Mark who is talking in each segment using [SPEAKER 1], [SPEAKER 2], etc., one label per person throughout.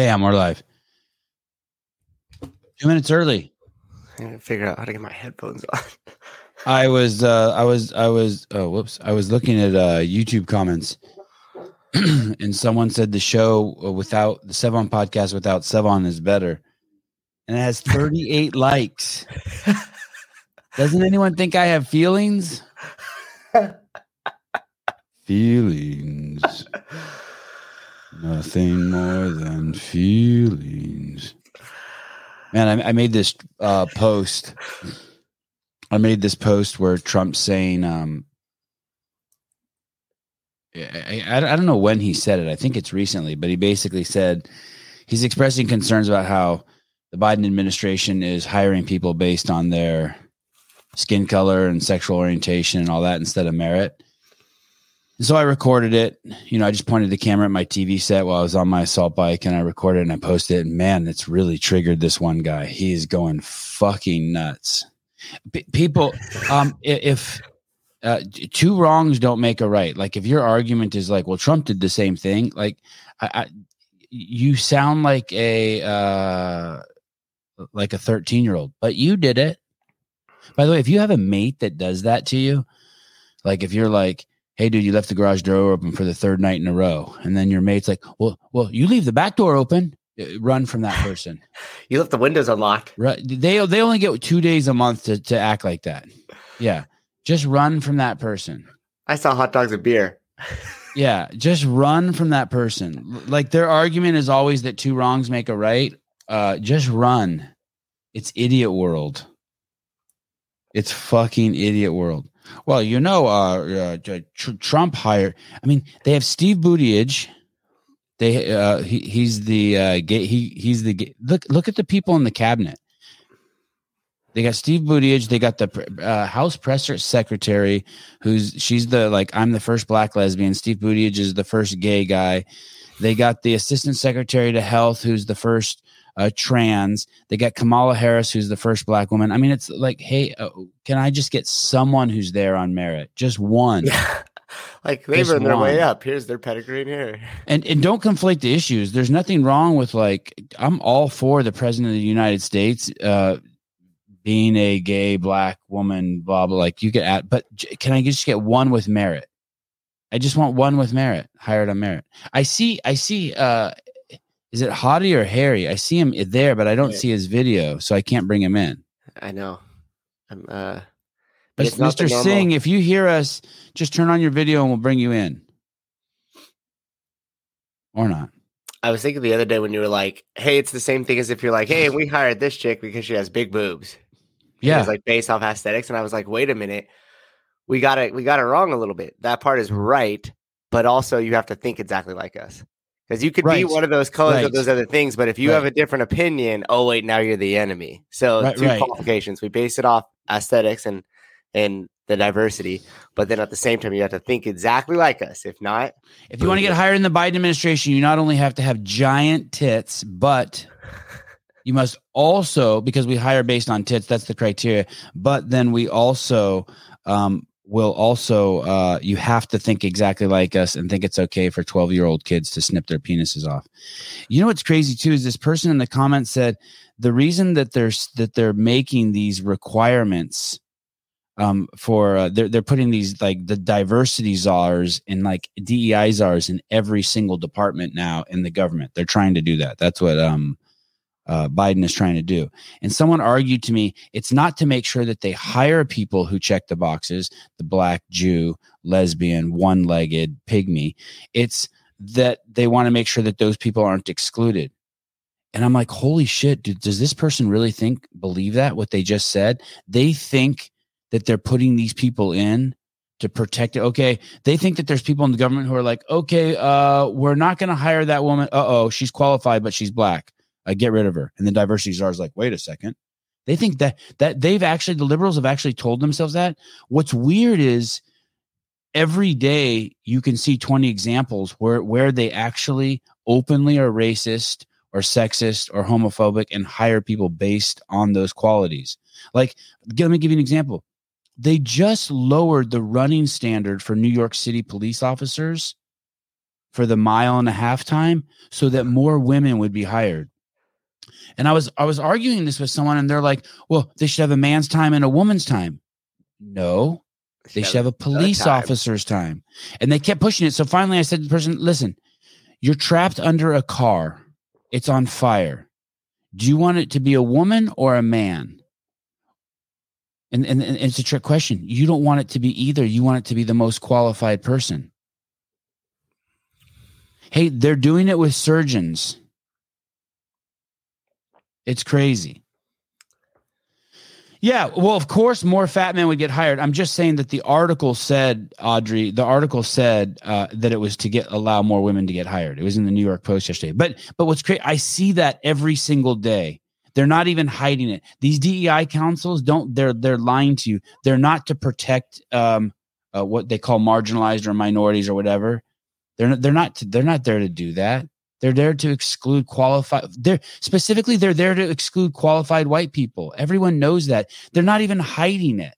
[SPEAKER 1] Bam, we're live. Two minutes early.
[SPEAKER 2] I gotta figure out how to get my headphones on.
[SPEAKER 1] I was uh I was I was oh whoops. I was looking at uh YouTube comments and someone said the show without the Sevan podcast without Sevan is better. And it has 38 likes. Doesn't anyone think I have feelings? feelings. Nothing more than feelings. Man, I, I made this uh, post. I made this post where Trump's saying, um, I, I, I don't know when he said it. I think it's recently, but he basically said he's expressing concerns about how the Biden administration is hiring people based on their skin color and sexual orientation and all that instead of merit. So I recorded it. You know, I just pointed the camera at my TV set while I was on my assault bike and I recorded and I posted it. And man, it's really triggered this one guy. He is going fucking nuts. P- people, um, if uh, two wrongs don't make a right. Like if your argument is like, well, Trump did the same thing. Like, I, I you sound like a uh, like a thirteen year old, but you did it. By the way, if you have a mate that does that to you, like if you're like, hey dude you left the garage door open for the third night in a row. And then your mate's like well well you leave the back door open. Uh, run from that person.
[SPEAKER 2] You left the windows unlocked.
[SPEAKER 1] Right. They they only get two days a month to, to act like that. Yeah. Just run from that person.
[SPEAKER 2] I saw hot dogs and beer.
[SPEAKER 1] Yeah. Just run from that person. Like their argument is always that two wrongs make a right. Uh just run. It's idiot world. It's fucking idiot world well, you know, uh, uh, tr- Trump hired. I mean, they have Steve Buttigieg. They uh, he, he's the uh, gay, he he's the look look at the people in the cabinet. They got Steve Buttigieg. They got the uh, House press secretary, who's she's the like I'm the first black lesbian. Steve Buttigieg is the first gay guy. They got the assistant secretary to health, who's the first uh, trans. They got Kamala Harris, who's the first black woman. I mean, it's like, hey, uh, can I just get someone who's there on merit? Just one.
[SPEAKER 2] like they've earned their way up. Here's their pedigree here.
[SPEAKER 1] And and don't conflate the issues. There's nothing wrong with like I'm all for the president of the United States uh, being a gay black woman. Blah blah. Like you get at, but can I just get one with merit? I just want one with merit, hired on merit. I see. I see. uh is it Hottie or Harry? I see him there, but I don't yeah. see his video, so I can't bring him in.
[SPEAKER 2] I know. I'm uh
[SPEAKER 1] but Mr. Singh, if you hear us, just turn on your video and we'll bring you in. Or not.
[SPEAKER 2] I was thinking the other day when you were like, "Hey, it's the same thing as if you're like, hey, we hired this chick because she has big boobs."
[SPEAKER 1] Yeah,
[SPEAKER 2] it's like based off aesthetics, and I was like, "Wait a minute, we got it, we got it wrong a little bit. That part is right, but also you have to think exactly like us." Because you could right. be one of those colors right. of those other things, but if you right. have a different opinion, oh wait, now you're the enemy. So two qualifications. We base it off aesthetics and and the diversity, but then at the same time, you have to think exactly like us. If not,
[SPEAKER 1] if you want to get hired in the Biden administration, you not only have to have giant tits, but you must also because we hire based on tits. That's the criteria. But then we also um, will also uh, you have to think exactly like us and think it's okay for 12 year old kids to snip their penises off. You know what's crazy too is this person in the comments said the reason that they're that they're making these requirements um, for uh, they're, they're putting these like the diversity czars and like dei czars in every single department now in the government. They're trying to do that. That's what um uh, Biden is trying to do. And someone argued to me, it's not to make sure that they hire people who check the boxes, the black, Jew, lesbian, one legged, pygmy. It's that they want to make sure that those people aren't excluded. And I'm like, holy shit, dude, does this person really think, believe that, what they just said? They think that they're putting these people in to protect it. Okay. They think that there's people in the government who are like, okay, uh, we're not going to hire that woman. Uh oh, she's qualified, but she's black uh, get rid of her. And the diversity czar is like, wait a second. They think that that they've actually the liberals have actually told themselves that. What's weird is every day you can see 20 examples where where they actually openly are racist or sexist or homophobic and hire people based on those qualities. Like, let me give you an example. They just lowered the running standard for New York City police officers for the mile and a half time so that more women would be hired. And I was I was arguing this with someone and they're like, "Well, they should have a man's time and a woman's time." No. They should have a police time. officer's time. And they kept pushing it. So finally I said to the person, "Listen, you're trapped under a car. It's on fire. Do you want it to be a woman or a man?" And, and, and it's a trick question. You don't want it to be either. You want it to be the most qualified person. Hey, they're doing it with surgeons. It's crazy. Yeah, well, of course, more fat men would get hired. I'm just saying that the article said, Audrey, the article said uh, that it was to get allow more women to get hired. It was in the New York Post yesterday. But but what's great, I see that every single day. They're not even hiding it. These DEI councils don't. They're they're lying to you. They're not to protect um, uh, what they call marginalized or minorities or whatever. They're not, they're not they're not there to do that. They're there to exclude qualified. They're specifically they're there to exclude qualified white people. Everyone knows that. They're not even hiding it.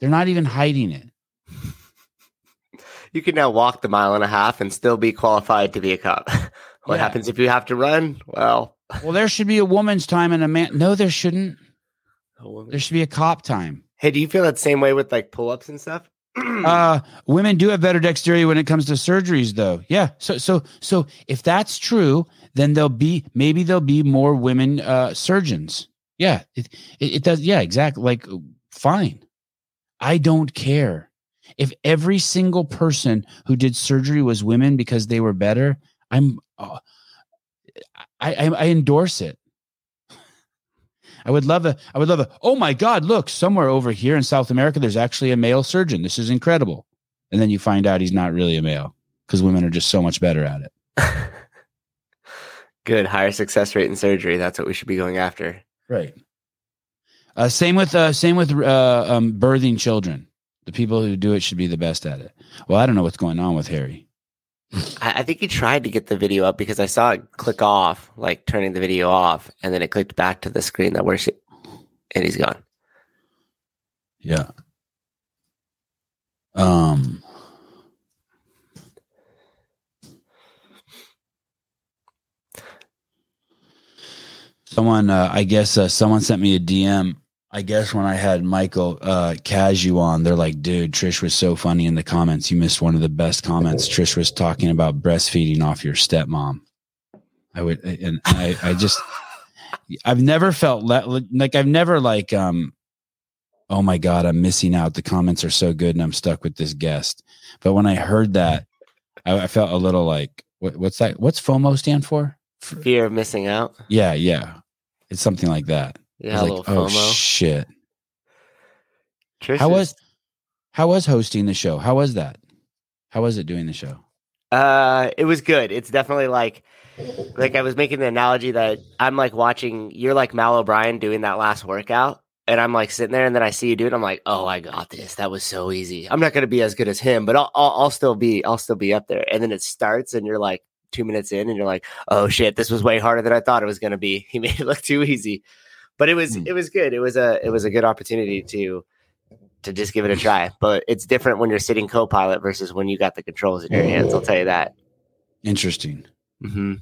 [SPEAKER 1] They're not even hiding it.
[SPEAKER 2] You can now walk the mile and a half and still be qualified to be a cop. what yeah. happens if you have to run? Well,
[SPEAKER 1] well, there should be a woman's time and a man. No, there shouldn't. There should be a cop time.
[SPEAKER 2] Hey, do you feel that same way with like pull ups and stuff?
[SPEAKER 1] Uh, women do have better dexterity when it comes to surgeries, though. Yeah. So, so, so if that's true, then there'll be maybe there'll be more women uh, surgeons. Yeah. It, it, it does. Yeah. Exactly. Like, fine. I don't care if every single person who did surgery was women because they were better. I'm. Uh, I, I, I endorse it. I would love a, I would love a, oh my God, look, somewhere over here in South America, there's actually a male surgeon. This is incredible. And then you find out he's not really a male because women are just so much better at it.
[SPEAKER 2] Good. Higher success rate in surgery. That's what we should be going after.
[SPEAKER 1] Right. Uh, same with, uh, same with, uh, um, birthing children. The people who do it should be the best at it. Well, I don't know what's going on with Harry.
[SPEAKER 2] I, think he tried to get the video up because I saw it click off, like turning the video off, and then it clicked back to the screen that where she, and he's gone.
[SPEAKER 1] Yeah. Um. Someone, uh, I guess, uh, someone sent me a DM I guess when I had Michael uh Casu on, they're like, dude, Trish was so funny in the comments. You missed one of the best comments. Trish was talking about breastfeeding off your stepmom. I would and I I just I've never felt le- like I've never like um oh my god, I'm missing out. The comments are so good and I'm stuck with this guest. But when I heard that, I, I felt a little like what, what's that? What's FOMO stand for?
[SPEAKER 2] Fear of missing out.
[SPEAKER 1] Yeah, yeah. It's something like that.
[SPEAKER 2] Yeah, like, oh
[SPEAKER 1] shit. Trish how was how was hosting the show? How was that? How was it doing the show?
[SPEAKER 2] Uh, it was good. It's definitely like like I was making the analogy that I'm like watching you're like Mal O'Brien doing that last workout and I'm like sitting there and then I see you do it I'm like, "Oh, I got this. That was so easy." I'm not going to be as good as him, but I'll, I'll I'll still be I'll still be up there. And then it starts and you're like 2 minutes in and you're like, "Oh shit, this was way harder than I thought it was going to be." He made it look too easy but it was mm. it was good. It was a it was a good opportunity to to just give it a try. But it's different when you're sitting co-pilot versus when you got the controls in your hands. I'll tell you that.
[SPEAKER 1] Interesting.
[SPEAKER 2] Mm-hmm.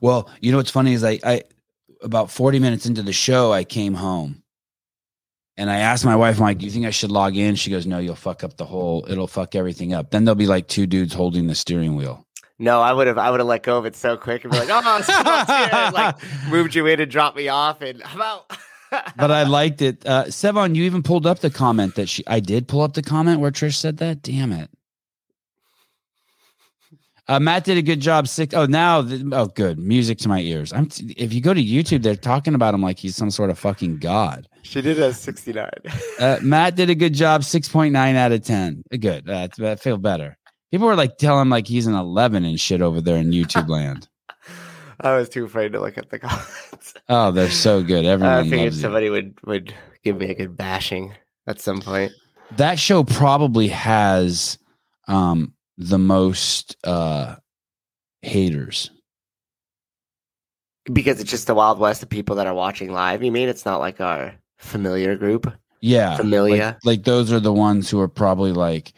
[SPEAKER 1] Well, you know what's funny is I, I about 40 minutes into the show, I came home and I asked my wife, I'm like, do you think I should log in? She goes, no, you'll fuck up the whole, it'll fuck everything up. Then there'll be like two dudes holding the steering wheel.
[SPEAKER 2] No, I would have I would have let go of it so quick and be like, oh, here, like moved you in and dropped me off, and I'm out.
[SPEAKER 1] but I liked it. Uh, Sevan, you even pulled up the comment that she. I did pull up the comment where Trish said that. Damn it. Uh, Matt did a good job. Six. Oh, now. Oh, good. Music to my ears. I'm. T- if you go to YouTube, they're talking about him like he's some sort of fucking god.
[SPEAKER 2] She did a 69.
[SPEAKER 1] uh, Matt did a good job. Six point nine out of ten. Good. Uh, I feel better. People were like telling like he's an 11 and shit over there in YouTube land.
[SPEAKER 2] I was too afraid to look at the comments.
[SPEAKER 1] Oh, they're so good. Everyone I figured
[SPEAKER 2] somebody would would give me a good bashing at some point.
[SPEAKER 1] That show probably has um the most uh haters
[SPEAKER 2] because it's just the wild west of people that are watching live. You mean it's not like our familiar group?
[SPEAKER 1] Yeah,
[SPEAKER 2] familiar.
[SPEAKER 1] Like, like those are the ones who are probably like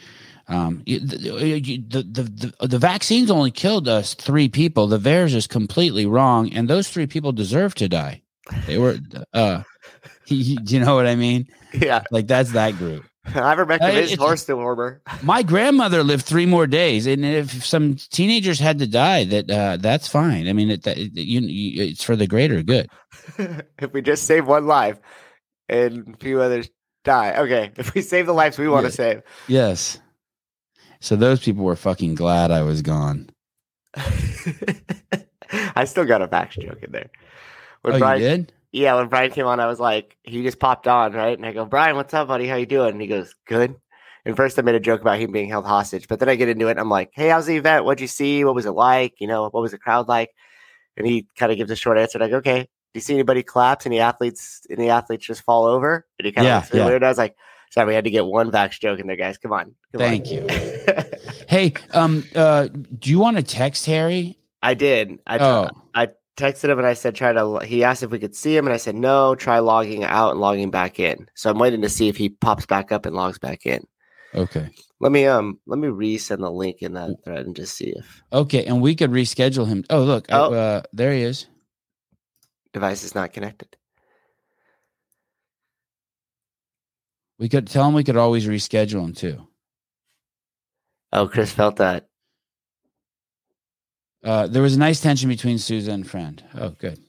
[SPEAKER 1] Um, the, the, the, the, the vaccines only killed us three people. The VAERS is completely wrong. And those three people deserve to die. They were, uh, do you know what I mean?
[SPEAKER 2] Yeah.
[SPEAKER 1] Like that's that group.
[SPEAKER 2] Ivermectin uh, is horse warmer.
[SPEAKER 1] My grandmother lived three more days, and if some teenagers had to die, that uh, that's fine. I mean, it, that, you, you, it's for the greater good.
[SPEAKER 2] if we just save one life, and a few others die, okay. If we save the lives we want to save,
[SPEAKER 1] yes. So those people were fucking glad I was gone.
[SPEAKER 2] I still got a back joke in there.
[SPEAKER 1] When oh, Brian, you did?
[SPEAKER 2] yeah, when Brian came on, I was like, he just popped on, right? And I go, Brian, what's up, buddy? How you doing? And he goes, good. And first, I made a joke about him being held hostage, but then I get into it. I'm like, hey, how's the event? What'd you see? What was it like? You know, what was the crowd like? And he kind of gives a short answer, like, okay, do you see anybody collapse? Any athletes? Any athletes just fall over? And he kind of yeah, yeah. I was like, sorry, we had to get one Vax joke in there, guys. Come on. Come
[SPEAKER 1] Thank
[SPEAKER 2] on.
[SPEAKER 1] you. hey, um, uh, do you want to text Harry?
[SPEAKER 2] I did. I, oh. I texted him and I said, try to, he asked if we could see him. And I said, no, try logging out and logging back in. So I'm waiting to see if he pops back up and logs back in.
[SPEAKER 1] Okay.
[SPEAKER 2] Let me, um, let me resend the link in that thread and just see if.
[SPEAKER 1] Okay. And we could reschedule him. Oh, look. Oh. Uh, there he is.
[SPEAKER 2] Device is not connected.
[SPEAKER 1] We could tell him we could always reschedule him too.
[SPEAKER 2] Oh, Chris felt that
[SPEAKER 1] uh, there was a nice tension between Souza and Friend. Oh, good.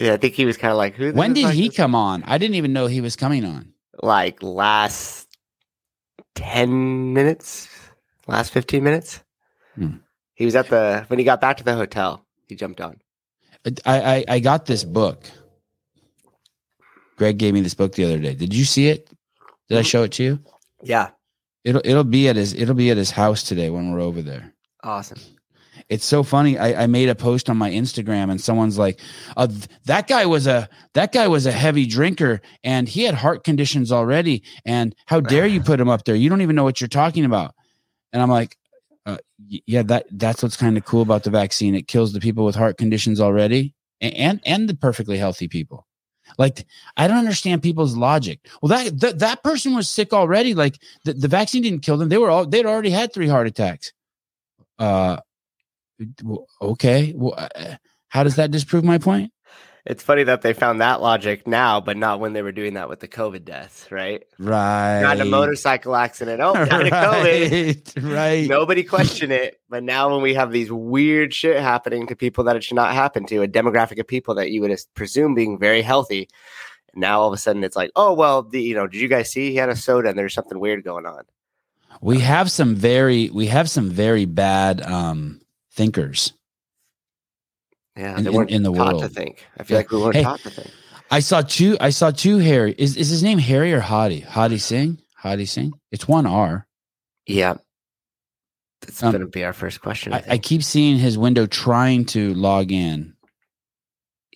[SPEAKER 2] Yeah, I think he was kind of like, "Who?"
[SPEAKER 1] When did he come on? I didn't even know he was coming on.
[SPEAKER 2] Like last ten minutes, last fifteen minutes. Hmm. He was at the when he got back to the hotel. He jumped on.
[SPEAKER 1] I, I I got this book. Greg gave me this book the other day. Did you see it? Did I mm-hmm. show it to you?
[SPEAKER 2] Yeah.
[SPEAKER 1] It'll it'll be at his it'll be at his house today when we're over there.
[SPEAKER 2] Awesome
[SPEAKER 1] it's so funny. I, I, made a post on my Instagram and someone's like, uh, that guy was a that guy was a heavy drinker and he had heart conditions already. And how dare you put him up there? You don't even know what you're talking about. And I'm like, uh, yeah, that that's what's kind of cool about the vaccine. It kills the people with heart conditions already and and, and the perfectly healthy people. Like I don't understand people's logic. Well, that that, that person was sick already. Like the, the vaccine didn't kill them. They were all they'd already had three heart attacks. Uh, okay well uh, how does that disprove my point
[SPEAKER 2] it's funny that they found that logic now but not when they were doing that with the covid deaths right?
[SPEAKER 1] Right
[SPEAKER 2] got a motorcycle accident. Oh got right. covid.
[SPEAKER 1] Right
[SPEAKER 2] nobody questioned it but now when we have these weird shit happening to people that it should not happen to a demographic of people that you would presume being very healthy now all of a sudden it's like oh well the, you know did you guys see he had a soda and there's something weird going on?
[SPEAKER 1] We have some very we have some very bad um thinkers.
[SPEAKER 2] Yeah, in, in, in the world to think. I feel yeah. like we weren't hey, taught to think.
[SPEAKER 1] I saw two. I saw two Harry. Is is his name Harry or Hadi? Hadi Singh. Hadi Singh. It's one R.
[SPEAKER 2] Yeah. That's um, going to be our first question.
[SPEAKER 1] I, I, I, keep seeing his window trying to log in.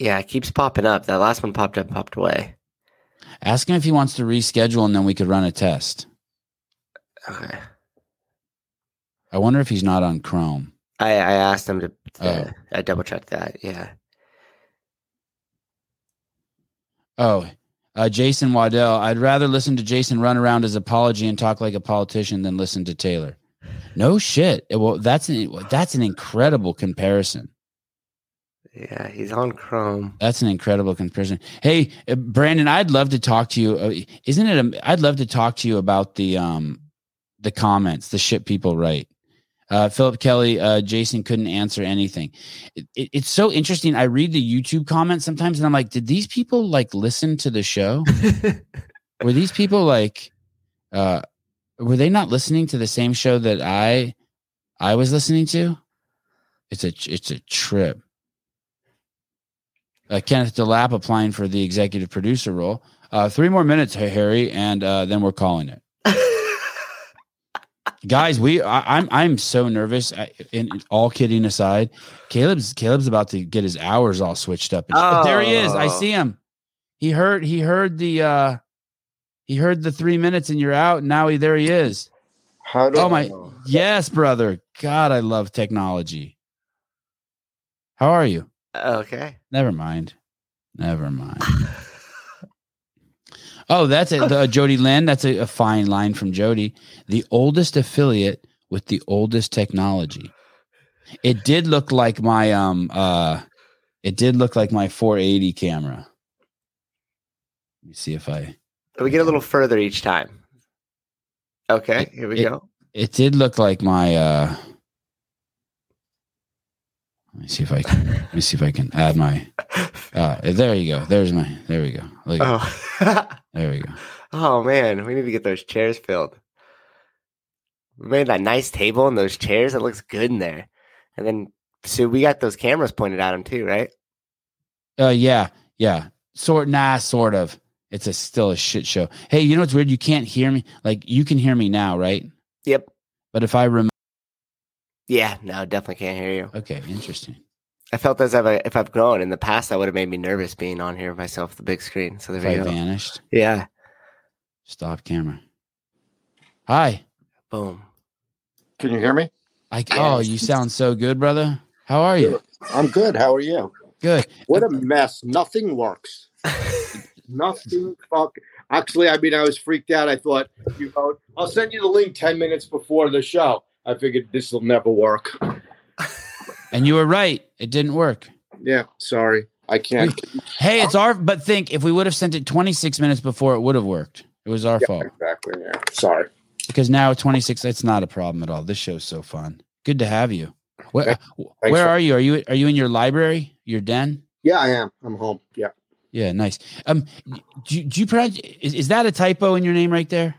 [SPEAKER 2] Yeah, it keeps popping up. That last one popped up, popped away.
[SPEAKER 1] Ask him if he wants to reschedule, and then we could run a test.
[SPEAKER 2] Okay.
[SPEAKER 1] I wonder if he's not on Chrome.
[SPEAKER 2] I, I asked them to, to oh. I double checked that. Yeah.
[SPEAKER 1] Oh, uh, Jason Waddell. I'd rather listen to Jason run around his apology and talk like a politician than listen to Taylor. No shit. Well, that's an that's an incredible comparison.
[SPEAKER 2] Yeah, he's on Chrome.
[SPEAKER 1] That's an incredible comparison. Hey, uh, Brandon, I'd love to talk to you. Uh, isn't it? A, I'd love to talk to you about the um the comments, the shit people write. Uh, Philip Kelly, uh, Jason couldn't answer anything. It, it, it's so interesting. I read the YouTube comments sometimes, and I'm like, did these people like listen to the show? were these people like, uh, were they not listening to the same show that I, I was listening to? It's a it's a trip. Uh, Kenneth Delap applying for the executive producer role. Uh, three more minutes, Harry, and uh, then we're calling it guys we I, am I'm, I'm so nervous and all kidding aside. Caleb's caleb's about to get his hours all switched up. Oh. there he is. I see him. He heard he heard the uh he heard the three minutes and you're out. And now he there he is.
[SPEAKER 2] How do
[SPEAKER 1] oh my yes brother. God i love technology. How are you?
[SPEAKER 2] Okay.
[SPEAKER 1] Never mind. Never mind Oh, that's it. The, uh, Jody Lynn. That's a, a fine line from Jody. The oldest affiliate with the oldest technology. It did look like my um uh it did look like my 480 camera. Let me see if I
[SPEAKER 2] we get a little further each time. Okay, here we
[SPEAKER 1] it,
[SPEAKER 2] go.
[SPEAKER 1] It did look like my uh let me see if I can let me see if I can add my uh there you go. There's my there we go. Look oh. there we go.
[SPEAKER 2] Oh man, we need to get those chairs filled. We made that nice table and those chairs. It looks good in there. And then so we got those cameras pointed at them too, right?
[SPEAKER 1] Uh yeah, yeah. Sort nah, sort of. It's a still a shit show. Hey, you know what's weird? You can't hear me. Like you can hear me now, right?
[SPEAKER 2] Yep.
[SPEAKER 1] But if I rem
[SPEAKER 2] Yeah, no, definitely can't hear you.
[SPEAKER 1] Okay, interesting.
[SPEAKER 2] I felt as if, I, if I've grown in the past, that would have made me nervous being on here myself, the big screen. So there
[SPEAKER 1] if I vanished.
[SPEAKER 2] Yeah.
[SPEAKER 1] Stop camera. Hi.
[SPEAKER 2] Boom.
[SPEAKER 3] Can you hear me?
[SPEAKER 1] I, oh, you sound so good, brother. How are you?
[SPEAKER 3] I'm good. How are you?
[SPEAKER 1] Good.
[SPEAKER 3] What a mess. Nothing works. Nothing. Fuck. Actually, I mean, I was freaked out. I thought, you know, I'll send you the link 10 minutes before the show. I figured this will never work.
[SPEAKER 1] And you were right. It didn't work.
[SPEAKER 3] Yeah. Sorry. I can't.
[SPEAKER 1] Hey, it's our, but think if we would have sent it 26 minutes before, it would have worked. It was our
[SPEAKER 3] yeah,
[SPEAKER 1] fault.
[SPEAKER 3] Exactly. Yeah. Sorry
[SPEAKER 1] because now 26 it's not a problem at all this show's so fun good to have you where, where are you are you are you in your library your den
[SPEAKER 3] yeah i am i'm home yeah
[SPEAKER 1] yeah nice um do, do you pronounce is, is that a typo in your name right there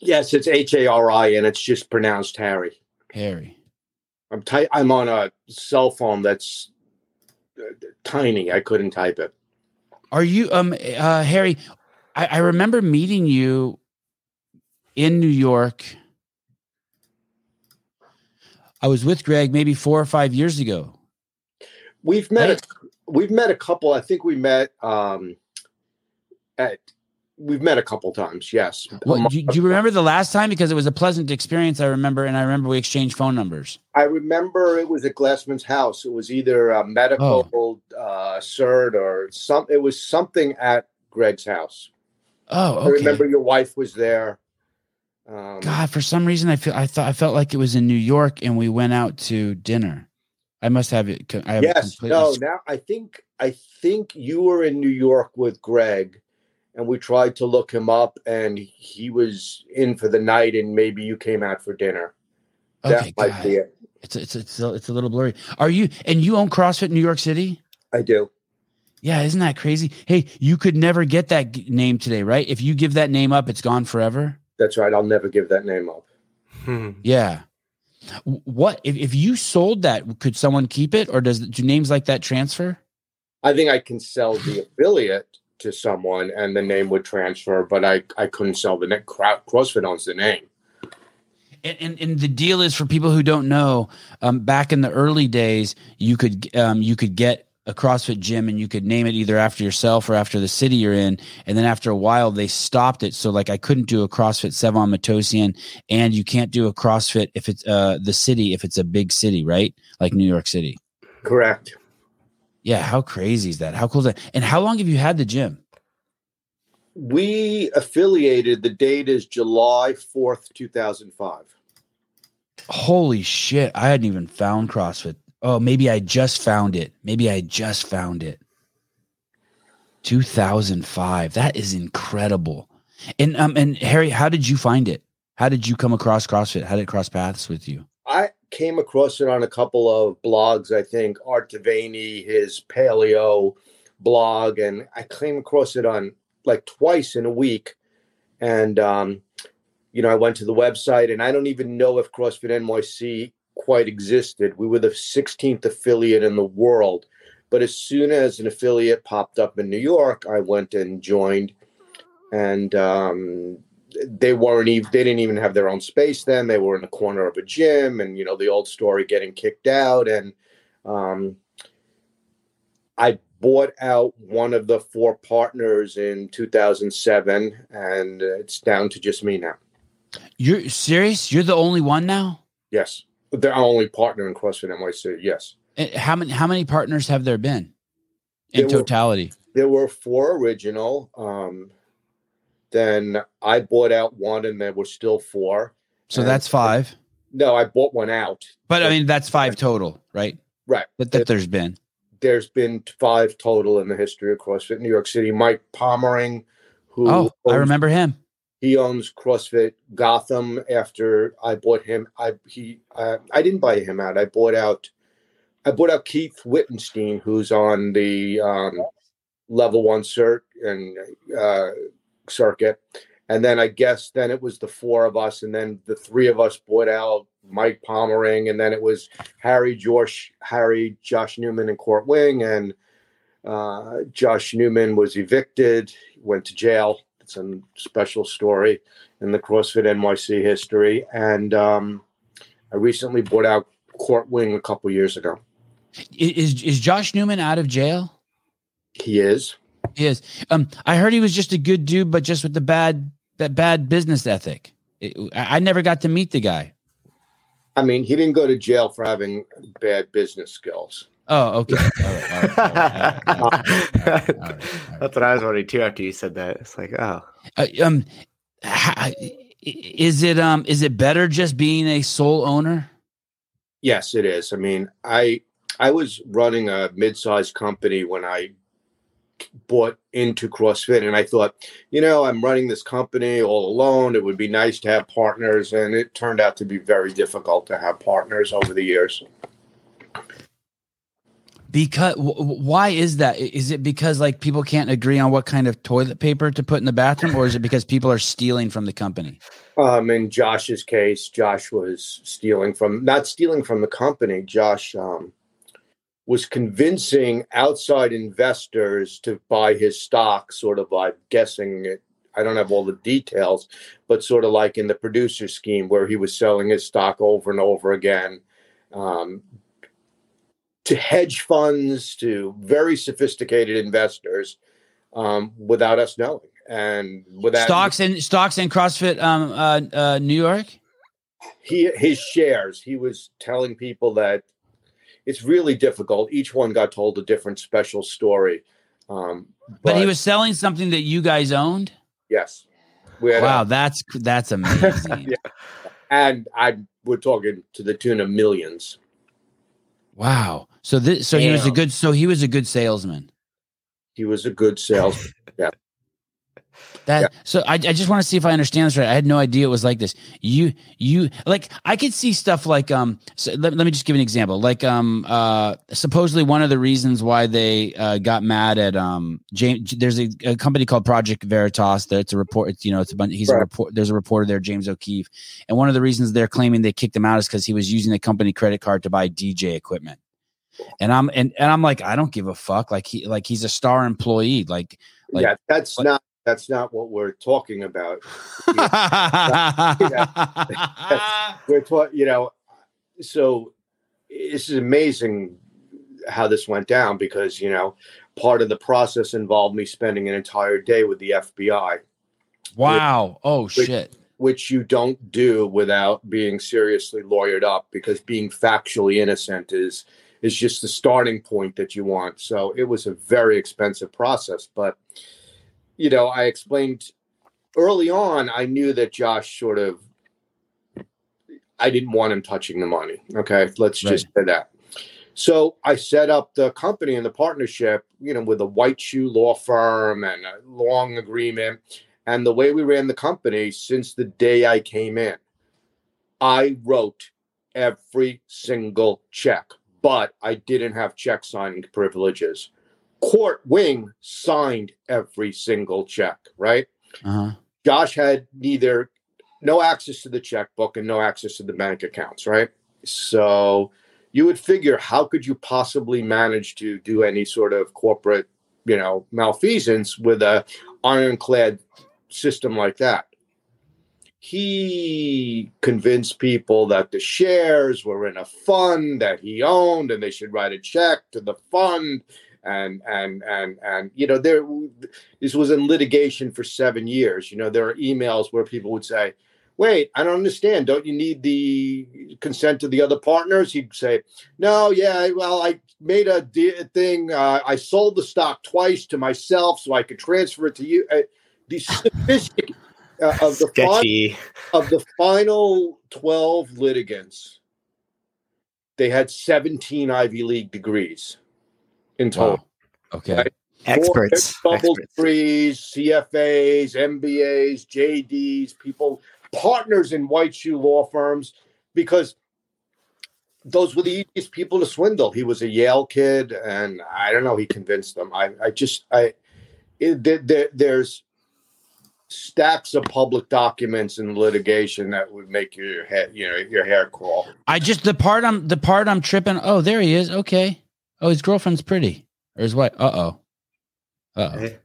[SPEAKER 3] yes it's h-a-r-i and it's just pronounced harry
[SPEAKER 1] harry
[SPEAKER 3] i'm ty- i'm on a cell phone that's uh, tiny i couldn't type it
[SPEAKER 1] are you um uh harry I, I remember meeting you in New York. I was with Greg maybe four or five years ago.
[SPEAKER 3] We've met. Right? A, we've met a couple. I think we met um, at. We've met a couple times. Yes.
[SPEAKER 1] What, do, do, you remember the last time? Because it was a pleasant experience. I remember, and I remember we exchanged phone numbers.
[SPEAKER 3] I remember it was at Glassman's house. It was either a medical oh. uh, cert or some. It was something at Greg's house.
[SPEAKER 1] Oh, okay. I
[SPEAKER 3] remember your wife was there.
[SPEAKER 1] Um, God, for some reason, I feel I thought I felt like it was in New York, and we went out to dinner. I must have it. I have
[SPEAKER 3] yes, no. Now I think I think you were in New York with Greg, and we tried to look him up, and he was in for the night, and maybe you came out for dinner.
[SPEAKER 1] Okay, that might be it. It's it's it's a, it's a little blurry. Are you and you own CrossFit New York City?
[SPEAKER 3] I do.
[SPEAKER 1] Yeah, isn't that crazy? Hey, you could never get that name today, right? If you give that name up, it's gone forever.
[SPEAKER 3] That's right. I'll never give that name up.
[SPEAKER 1] Hmm. Yeah. What if, if you sold that? Could someone keep it, or does do names like that transfer?
[SPEAKER 3] I think I can sell the affiliate to someone, and the name would transfer. But I I couldn't sell the name. CrossFit owns the name.
[SPEAKER 1] And, and, and, the deal is for people who don't know, um, back in the early days, you could um, you could get a CrossFit gym and you could name it either after yourself or after the city you're in. And then after a while, they stopped it. So like I couldn't do a CrossFit Sevan Matossian, and you can't do a CrossFit if it's uh the city if it's a big city, right? Like New York City.
[SPEAKER 3] Correct.
[SPEAKER 1] Yeah, how crazy is that? How cool is that? And how long have you had the gym?
[SPEAKER 3] We affiliated. The date is July fourth, two thousand five.
[SPEAKER 1] Holy shit! I hadn't even found CrossFit Oh, maybe I just found it. Maybe I just found it. 2005. That is incredible. And um and Harry, how did you find it? How did you come across CrossFit? How did it cross paths with you?
[SPEAKER 3] I came across it on a couple of blogs. I think Art De Vany, his paleo blog, and I came across it on like twice in a week. And um, you know, I went to the website, and I don't even know if CrossFit NYC quite existed. We were the 16th affiliate in the world. But as soon as an affiliate popped up in New York, I went and joined. And um, they weren't even, they didn't even have their own space then. They were in the corner of a gym and, you know, the old story getting kicked out. And um, I bought out one of the four partners in 2007 and it's down to just me now.
[SPEAKER 1] You're serious? You're the only one now?
[SPEAKER 3] Yes the only partner in CrossFit NYC. Yes.
[SPEAKER 1] And how many how many partners have there been in
[SPEAKER 3] there
[SPEAKER 1] totality?
[SPEAKER 3] Were, there were four original. Um, then I bought out one, and there were still four.
[SPEAKER 1] So and that's five.
[SPEAKER 3] No, I bought one out.
[SPEAKER 1] But I mean, that's five total, right?
[SPEAKER 3] Right.
[SPEAKER 1] That, that there's been.
[SPEAKER 3] There's been five total in the history of CrossFit New York City. Mike Pommering,
[SPEAKER 1] who oh, owns, I remember him.
[SPEAKER 3] He owns CrossFit Gotham. After I bought him, I he uh, I didn't buy him out. I bought out I bought out Keith Wittenstein, who's on the um, level one cert and uh, circuit. And then I guess then it was the four of us, and then the three of us bought out Mike Pommering, and then it was Harry, Josh, Harry, Josh Newman, and Court Wing, and uh, Josh Newman was evicted, went to jail. It's a special story in the CrossFit NYC history, and um, I recently bought out Court Wing a couple years ago.
[SPEAKER 1] Is is Josh Newman out of jail?
[SPEAKER 3] He is.
[SPEAKER 1] He is. Um, I heard he was just a good dude, but just with the bad that bad business ethic. It, I never got to meet the guy.
[SPEAKER 3] I mean, he didn't go to jail for having bad business skills.
[SPEAKER 1] Oh, okay.
[SPEAKER 2] That's what I was wondering too. After you said that, it's like, oh,
[SPEAKER 1] uh, um, is it um, is it better just being a sole owner?
[SPEAKER 3] Yes, it is. I mean, I I was running a mid-sized company when I bought into CrossFit, and I thought, you know, I'm running this company all alone. It would be nice to have partners, and it turned out to be very difficult to have partners over the years.
[SPEAKER 1] Because why is that? Is it because like people can't agree on what kind of toilet paper to put in the bathroom, or is it because people are stealing from the company?
[SPEAKER 3] Um, in Josh's case, Josh was stealing from not stealing from the company. Josh um, was convincing outside investors to buy his stock, sort of like guessing it. I don't have all the details, but sort of like in the producer scheme where he was selling his stock over and over again um, to hedge funds, to very sophisticated investors um, without us knowing. And without
[SPEAKER 1] stocks and stocks in CrossFit um, uh, uh, New York,
[SPEAKER 3] he his shares. He was telling people that it's really difficult. Each one got told a different special story. Um,
[SPEAKER 1] but, but, he was selling something that you guys owned.
[SPEAKER 3] Yes.
[SPEAKER 1] wow, a, that's that's amazing.
[SPEAKER 3] yeah. And I we're talking to the tune of millions.
[SPEAKER 1] Wow. So this so Damn. he was a good so he was a good salesman.
[SPEAKER 3] He was a good salesman. yeah.
[SPEAKER 1] That yeah. so I, I just want to see if I understand this right. I had no idea it was like this. You you like I could see stuff like um so let, let me just give an example. Like um uh supposedly one of the reasons why they uh, got mad at um James there's a, a company called Project Veritas that's a report it's, you know it's a bunch he's right. a report there's a reporter there James O'Keefe and one of the reasons they're claiming they kicked him out is because he was using the company credit card to buy DJ equipment. And I'm and, and I'm like I don't give a fuck like he like he's a star employee like like,
[SPEAKER 3] yeah, that's not that's not what we're talking about. we're talking, you know, so this is amazing how this went down because, you know, part of the process involved me spending an entire day with the FBI.
[SPEAKER 1] Wow. Oh, which, oh, shit.
[SPEAKER 3] Which you don't do without being seriously lawyered up because being factually innocent is is just the starting point that you want. So it was a very expensive process, but you know, I explained early on, I knew that Josh sort of, I didn't want him touching the money. Okay. Let's right. just say that. So I set up the company and the partnership, you know, with a white shoe law firm and a long agreement. And the way we ran the company since the day I came in, I wrote every single check, but I didn't have check signing privileges court wing signed every single check, right? Uh-huh. Josh had neither no access to the checkbook and no access to the bank accounts, right? So you would figure how could you possibly manage to do any sort of corporate, you know, malfeasance with a ironclad system like that? He convinced people that the shares were in a fund that he owned and they should write a check to the fund and and and and you know there this was in litigation for seven years. You know there are emails where people would say wait i don't understand. Don't you need the consent of the other partners? He'd say no yeah well i made a thing. Uh, i sold the stock twice to myself so i could transfer it to you. Uh, the statistic uh, of the of the final twelve litigants, they had seventeen Ivy League degrees in total. Wow.
[SPEAKER 1] Okay. Right?
[SPEAKER 2] Experts,
[SPEAKER 3] Bubble degrees, CFAs, MBAs, JDs, people, partners in white shoe law firms, because those were the easiest people to swindle. He was a Yale kid, and I don't know. He convinced them. I, I just, I, it, there, there's stacks of public documents and litigation that would make your head, you know, your hair crawl.
[SPEAKER 1] I just the part I'm the part I'm tripping. Oh, there he is. Okay. Oh, his girlfriend's pretty. Or his wife. Uh oh. Uh oh. Hey.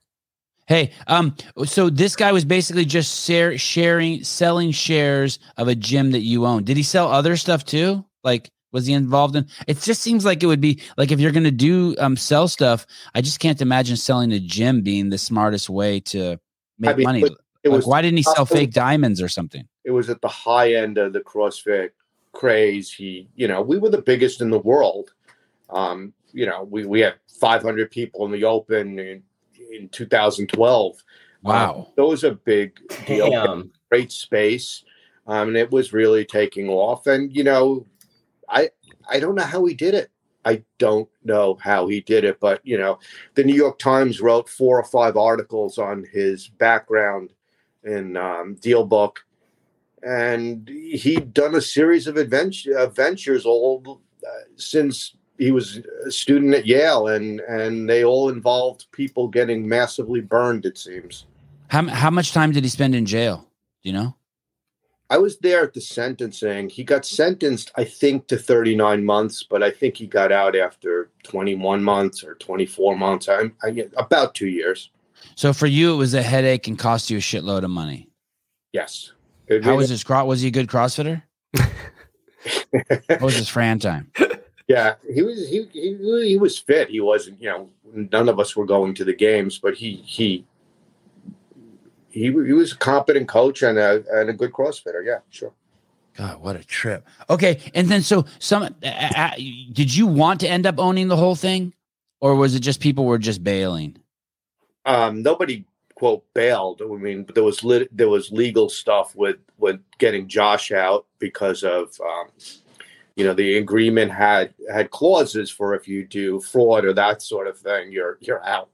[SPEAKER 1] hey, um, so this guy was basically just share, sharing, selling shares of a gym that you own. Did he sell other stuff too? Like, was he involved in? It just seems like it would be like if you're going to do um sell stuff, I just can't imagine selling a gym being the smartest way to make I mean, money. It like, was why didn't he sell fake diamonds or something?
[SPEAKER 3] It was at the high end of the CrossFit craze. He, you know, we were the biggest in the world. Um, you know, we we had 500 people in the Open in, in 2012.
[SPEAKER 1] Wow,
[SPEAKER 3] um, those are big deal. Great space, um, and it was really taking off. And you know, I I don't know how he did it. I don't know how he did it, but you know, the New York Times wrote four or five articles on his background in um, DealBook, and he'd done a series of adventure, adventures all uh, since he was a student at Yale, and and they all involved people getting massively burned. It seems.
[SPEAKER 1] How how much time did he spend in jail? Do you know?
[SPEAKER 3] I was there at the sentencing. He got sentenced, I think, to 39 months, but I think he got out after 21 months or 24 months. I, I about two years.
[SPEAKER 1] So for you, it was a headache and cost you a shitload of money.
[SPEAKER 3] Yes.
[SPEAKER 1] It How was his cross? Was he a good CrossFitter? what was his Fran time?
[SPEAKER 3] Yeah, he was he, he he was fit. He wasn't, you know, none of us were going to the games, but he he he he was a competent coach and a and a good CrossFitter. Yeah, sure.
[SPEAKER 1] God, what a trip. Okay, and then so some uh, uh, did you want to end up owning the whole thing, or was it just people were just bailing?
[SPEAKER 3] Um, nobody quote bailed. I mean, there was lit, there was legal stuff with with getting Josh out because of um, you know the agreement had had clauses for if you do fraud or that sort of thing, you're you're out.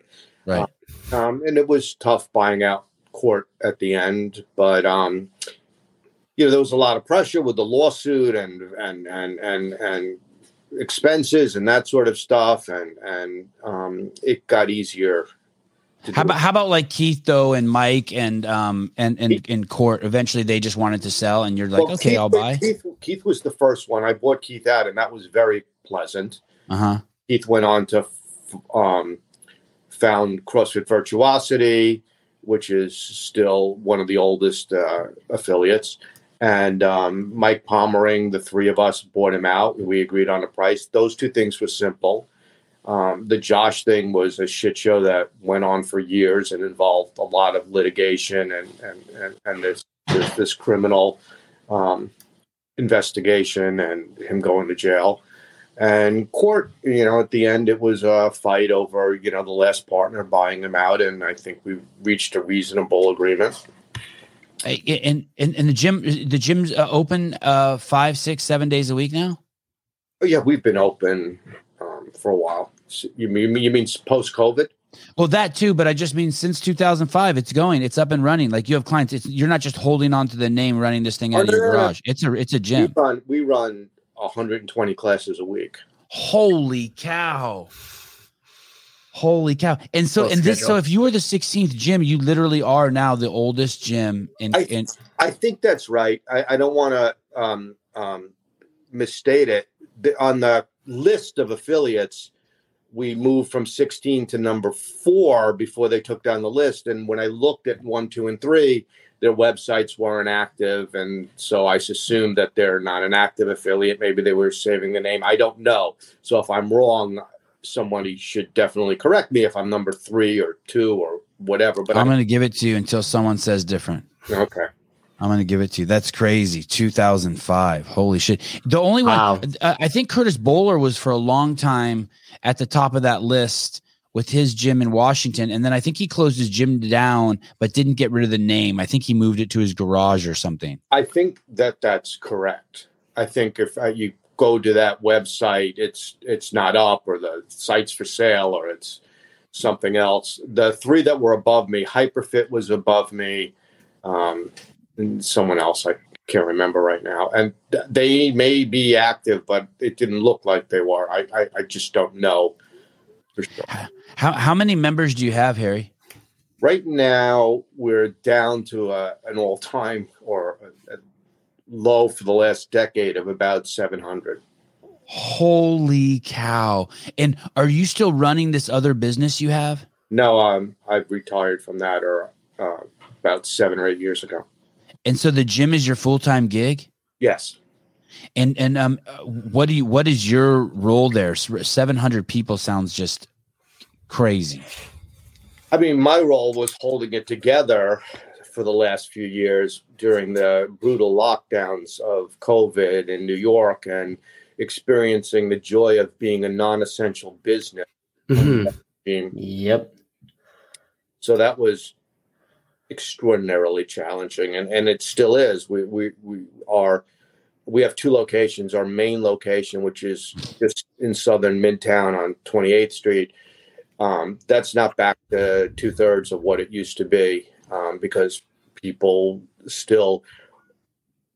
[SPEAKER 1] Right.
[SPEAKER 3] Um, and it was tough buying out court at the end, but um, you know there was a lot of pressure with the lawsuit and and and and and expenses and that sort of stuff, and and um, it got easier
[SPEAKER 1] how about how about like Keith though and Mike and um and and in court eventually they just wanted to sell and you're like well, okay
[SPEAKER 3] Keith,
[SPEAKER 1] I'll buy.
[SPEAKER 3] Keith, Keith was the first one. I bought Keith out and that was very pleasant.
[SPEAKER 1] Uh huh.
[SPEAKER 3] Keith went on to um found CrossFit Virtuosity, which is still one of the oldest uh, affiliates. And um, Mike Pommering, the three of us bought him out. We agreed on a price. Those two things were simple. Um, the Josh thing was a shit show that went on for years and involved a lot of litigation and and and, and this, this, this criminal um, investigation and him going to jail. And court, you know, at the end, it was a fight over, you know, the last partner buying him out, and I think we reached a reasonable agreement.
[SPEAKER 1] And and, and the gym, the gym's uh, open uh, five, six, seven days a week now.
[SPEAKER 3] Oh, yeah, we've been open um, for a while. You mean you mean post COVID?
[SPEAKER 1] Well, that too, but I just mean since 2005, it's going, it's up and running. Like you have clients, it's, you're not just holding on to the name, running this thing out of your garage. It's a, it's a gym.
[SPEAKER 3] We run, we run 120 classes a week.
[SPEAKER 1] Holy cow! Holy cow! And so, and this, so if you are the 16th gym, you literally are now the oldest gym. In,
[SPEAKER 3] I,
[SPEAKER 1] in,
[SPEAKER 3] I think that's right. I, I don't want to um, um, misstate it. The, on the list of affiliates, we moved from 16 to number four before they took down the list. And when I looked at one, two, and three, their websites weren't active. And so I assumed that they're not an active affiliate. Maybe they were saving the name. I don't know. So if I'm wrong, somebody should definitely correct me if I'm number three or two or whatever. But
[SPEAKER 1] I'm going to give it to you until someone says different.
[SPEAKER 3] Okay.
[SPEAKER 1] I'm going to give it to you. That's crazy. 2005. Holy shit. The only one, wow. uh, I think Curtis Bowler was for a long time at the top of that list with his gym in Washington, and then I think he closed his gym down, but didn't get rid of the name. I think he moved it to his garage or something.
[SPEAKER 3] I think that that's correct. I think if uh, you go to that website, it's it's not up, or the site's for sale, or it's something else. The three that were above me, Hyperfit was above me, um, and someone else I can't remember right now. And they may be active, but it didn't look like they were. I I, I just don't know.
[SPEAKER 1] for Sure. How how many members do you have, Hari?
[SPEAKER 3] Right now, we're down to a, an all time or a, a low for the last decade of about seven hundred.
[SPEAKER 1] Holy cow! And are you still running this other business you have?
[SPEAKER 3] No, um, I've retired from that, or uh, about seven or eight years ago.
[SPEAKER 1] And so the gym is your full time gig.
[SPEAKER 3] Yes.
[SPEAKER 1] And and um, what do you what is your role there? Seven hundred people sounds just crazy.
[SPEAKER 3] I mean, my role was holding it together for the last few years during the brutal lockdowns of COVID in New York and experiencing the joy of being a non-essential business.
[SPEAKER 2] Mm-hmm. Yep.
[SPEAKER 3] So that was extraordinarily challenging, and and it still is. We we we are. We have two locations. Our main location, which is just in southern Midtown on 28th Street, um, that's not back to two thirds of what it used to be um, because people still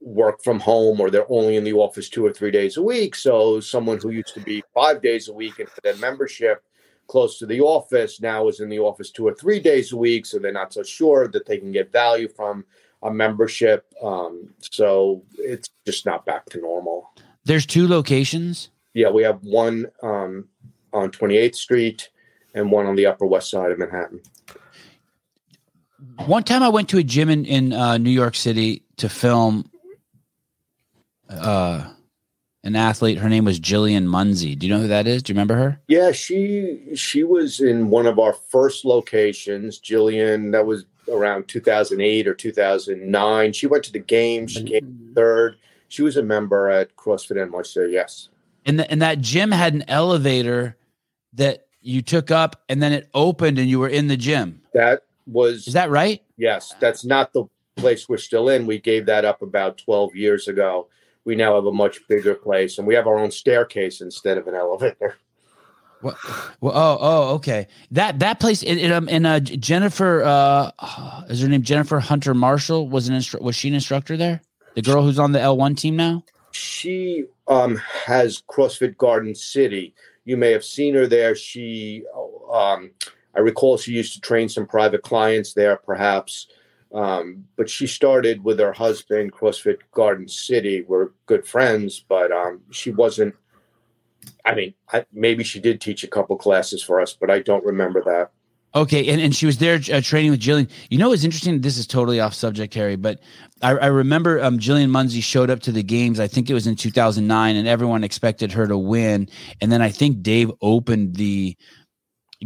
[SPEAKER 3] work from home or they're only in the office two or three days a week. So someone who used to be five days a week and for their membership close to the office now is in the office two or three days a week. So they're not so sure that they can get value from a membership. Um, so it's just not back to normal.
[SPEAKER 1] There's two locations.
[SPEAKER 3] Yeah, we have one um, on 28th Street and one on the Upper West Side of Manhattan.
[SPEAKER 1] One time I went to a gym in, in uh, New York City to film uh, an athlete. Her name was Jillian Mounsey. Do you know who that is? Do you remember her?
[SPEAKER 3] Yeah, she she was in one of our first locations. Jillian, that was around 2008 or 2009. She went to the games. She came mm-hmm. third. She was a member at CrossFit NYC. Yes.
[SPEAKER 1] And the, and that gym had an elevator that you took up and then it opened and you were in the gym.
[SPEAKER 3] That was
[SPEAKER 1] Is that right?
[SPEAKER 3] Yes, that's not the place we're still in. We gave that up about 12 years ago. We now have a much bigger place and we have our own staircase instead of an elevator.
[SPEAKER 1] Well, well oh, oh, okay. That that place in, in, um, in uh, Jennifer uh, is her name Jennifer Hunter Marshall was an instru- was she an instructor there? The girl who's on the L1 team now?
[SPEAKER 3] She um has CrossFit Garden City you may have seen her there. She, um, I recall she used to train some private clients there, perhaps. Um, but she started with her husband, CrossFit Garden City. We're good friends, but um, she wasn't. I mean, I, maybe she did teach a couple classes for us, but I don't remember that.
[SPEAKER 1] Okay, and, and she was there uh, training with Jillian. You know, it's interesting. This is totally off subject, Hari, but I, I remember um, Jillian Mounsey showed up to the games. I think it was in 2009, and everyone expected her to win. And then I think Dave opened the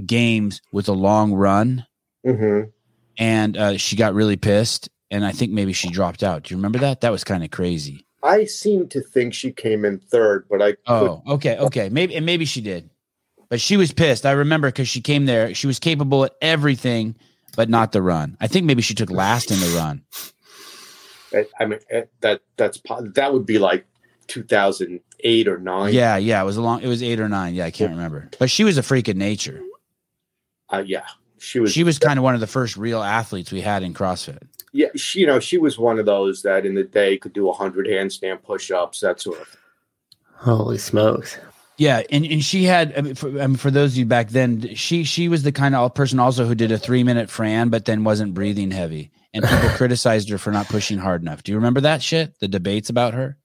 [SPEAKER 1] games with a long run,
[SPEAKER 3] mm-hmm.
[SPEAKER 1] And uh, she got really pissed. And I think maybe she dropped out. Do you remember that? That was kind of crazy.
[SPEAKER 3] I seem to think she came in third, but I.
[SPEAKER 1] Oh, okay, okay, maybe and maybe she did. But she was pissed. I remember because she came there. She was capable at everything, but not the run. I think maybe she took last in the run.
[SPEAKER 3] I mean that that's that would be like 2008 or nine.
[SPEAKER 1] Yeah, yeah, it was a long. It was eight or nine. Yeah, I can't remember. But she was a freak of nature.
[SPEAKER 3] Uh, yeah, she was.
[SPEAKER 1] She was kind of one of the first real athletes we had in CrossFit.
[SPEAKER 3] Yeah, she, you know, she was one of those that in the day could do hundred handstand push-ups, that sort of.
[SPEAKER 2] Holy smokes!
[SPEAKER 1] Yeah, and, and she had I mean, for, I mean, for those of you back then, she she was the kind of person also who did a three minute Fran, but then wasn't breathing heavy, and people criticized her for not pushing hard enough. Do you remember that shit? The debates about her.